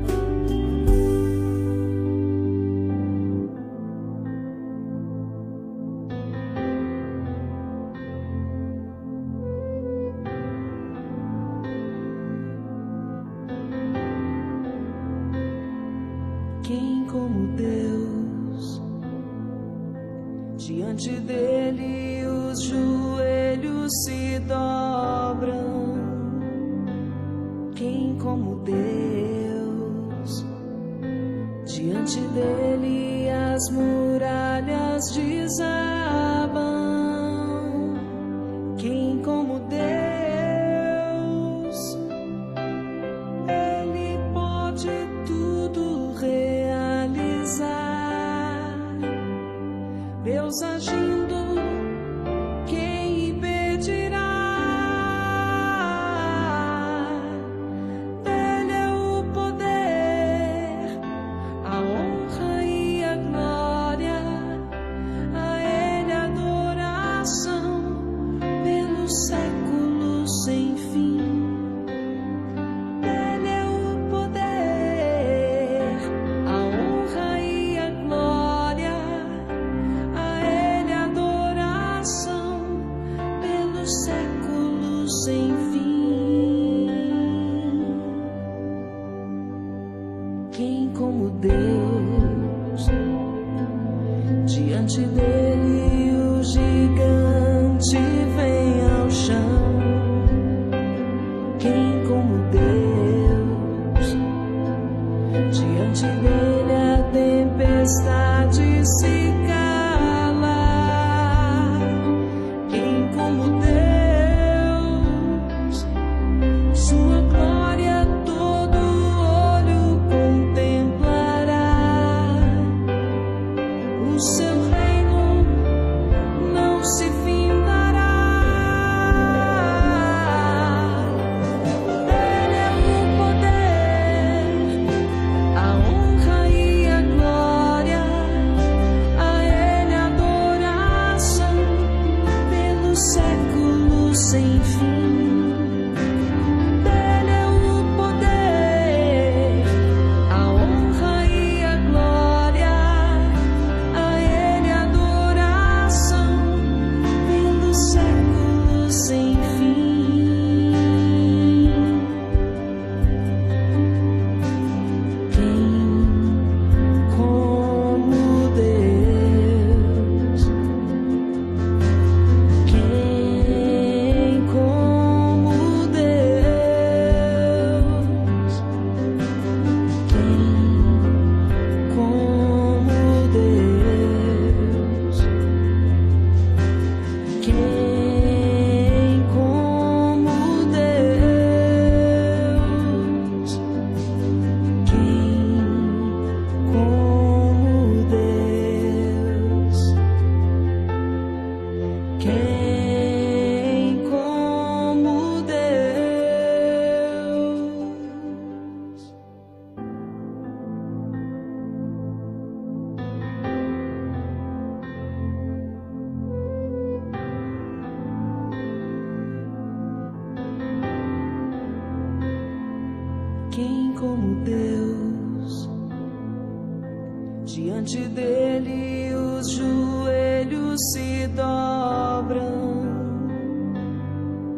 Diante dele os joelhos se dobram.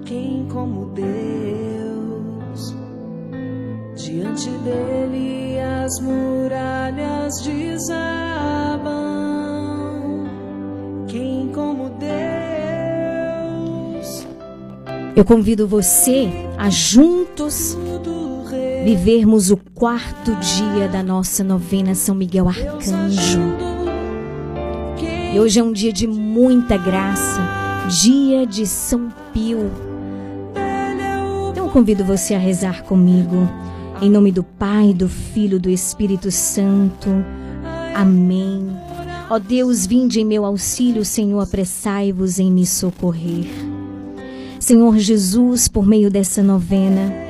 Quem como Deus? Diante dele as muralhas desabam. Quem como Deus? Eu convido você a juntos vivermos o quarto dia da nossa novena São Miguel Arcanjo. E hoje é um dia de muita graça, dia de São Pio. Então convido você a rezar comigo, em nome do Pai, do Filho do Espírito Santo. Amém. Ó Deus, vinde em meu auxílio, Senhor, apressai-vos em me socorrer. Senhor Jesus, por meio dessa novena,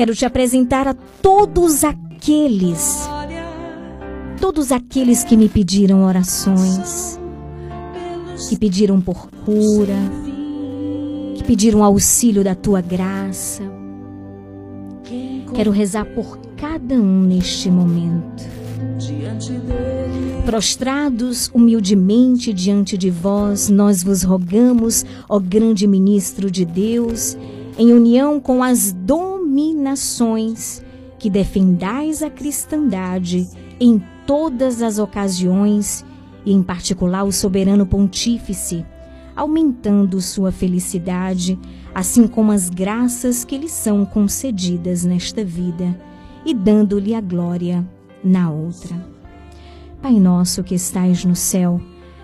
quero te apresentar a todos aqueles, todos aqueles que me pediram orações, que pediram por cura, que pediram auxílio da tua graça. Quero rezar por cada um neste momento. Prostrados humildemente diante de vós, nós vos rogamos, ó grande ministro de Deus, em união com as dominações, que defendais a cristandade em todas as ocasiões, e em particular o soberano pontífice, aumentando sua felicidade, assim como as graças que lhe são concedidas nesta vida, e dando-lhe a glória na outra. Pai nosso que estais no céu,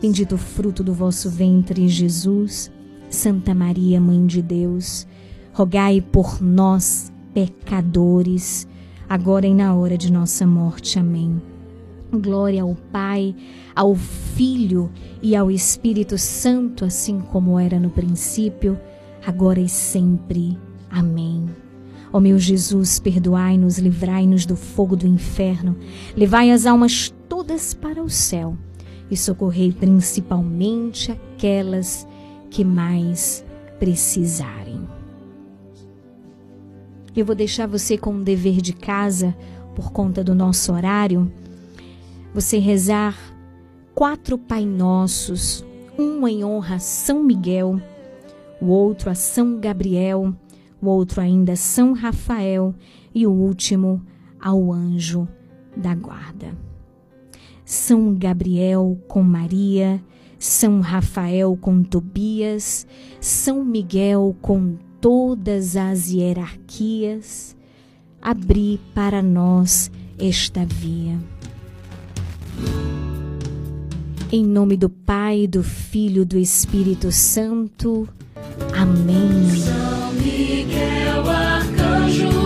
bendito o fruto do vosso ventre, Jesus. Santa Maria, Mãe de Deus, rogai por nós, pecadores, agora e na hora de nossa morte. Amém. Glória ao Pai, ao Filho e ao Espírito Santo, assim como era no princípio, agora e sempre. Amém. Ó meu Jesus, perdoai-nos, livrai-nos do fogo do inferno, levai as almas todas para o céu e socorrei principalmente aquelas que mais precisarem. Eu vou deixar você com um dever de casa por conta do nosso horário. Você rezar quatro Pai Nossos, um em honra a São Miguel, o outro a São Gabriel, o outro ainda a São Rafael e o último ao anjo da guarda. São Gabriel com Maria, São Rafael com Tobias, São Miguel com todas as hierarquias, abri para nós esta via. Em nome do Pai, do Filho e do Espírito Santo. Amém. São Miguel Arcanjo,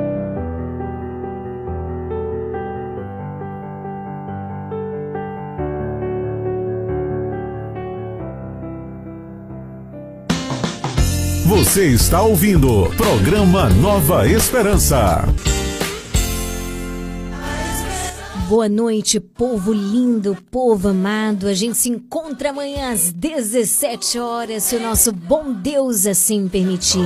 Você está ouvindo programa Nova Esperança. Boa noite, povo lindo, povo amado. A gente se encontra amanhã às 17 horas, se o nosso bom Deus assim permitir.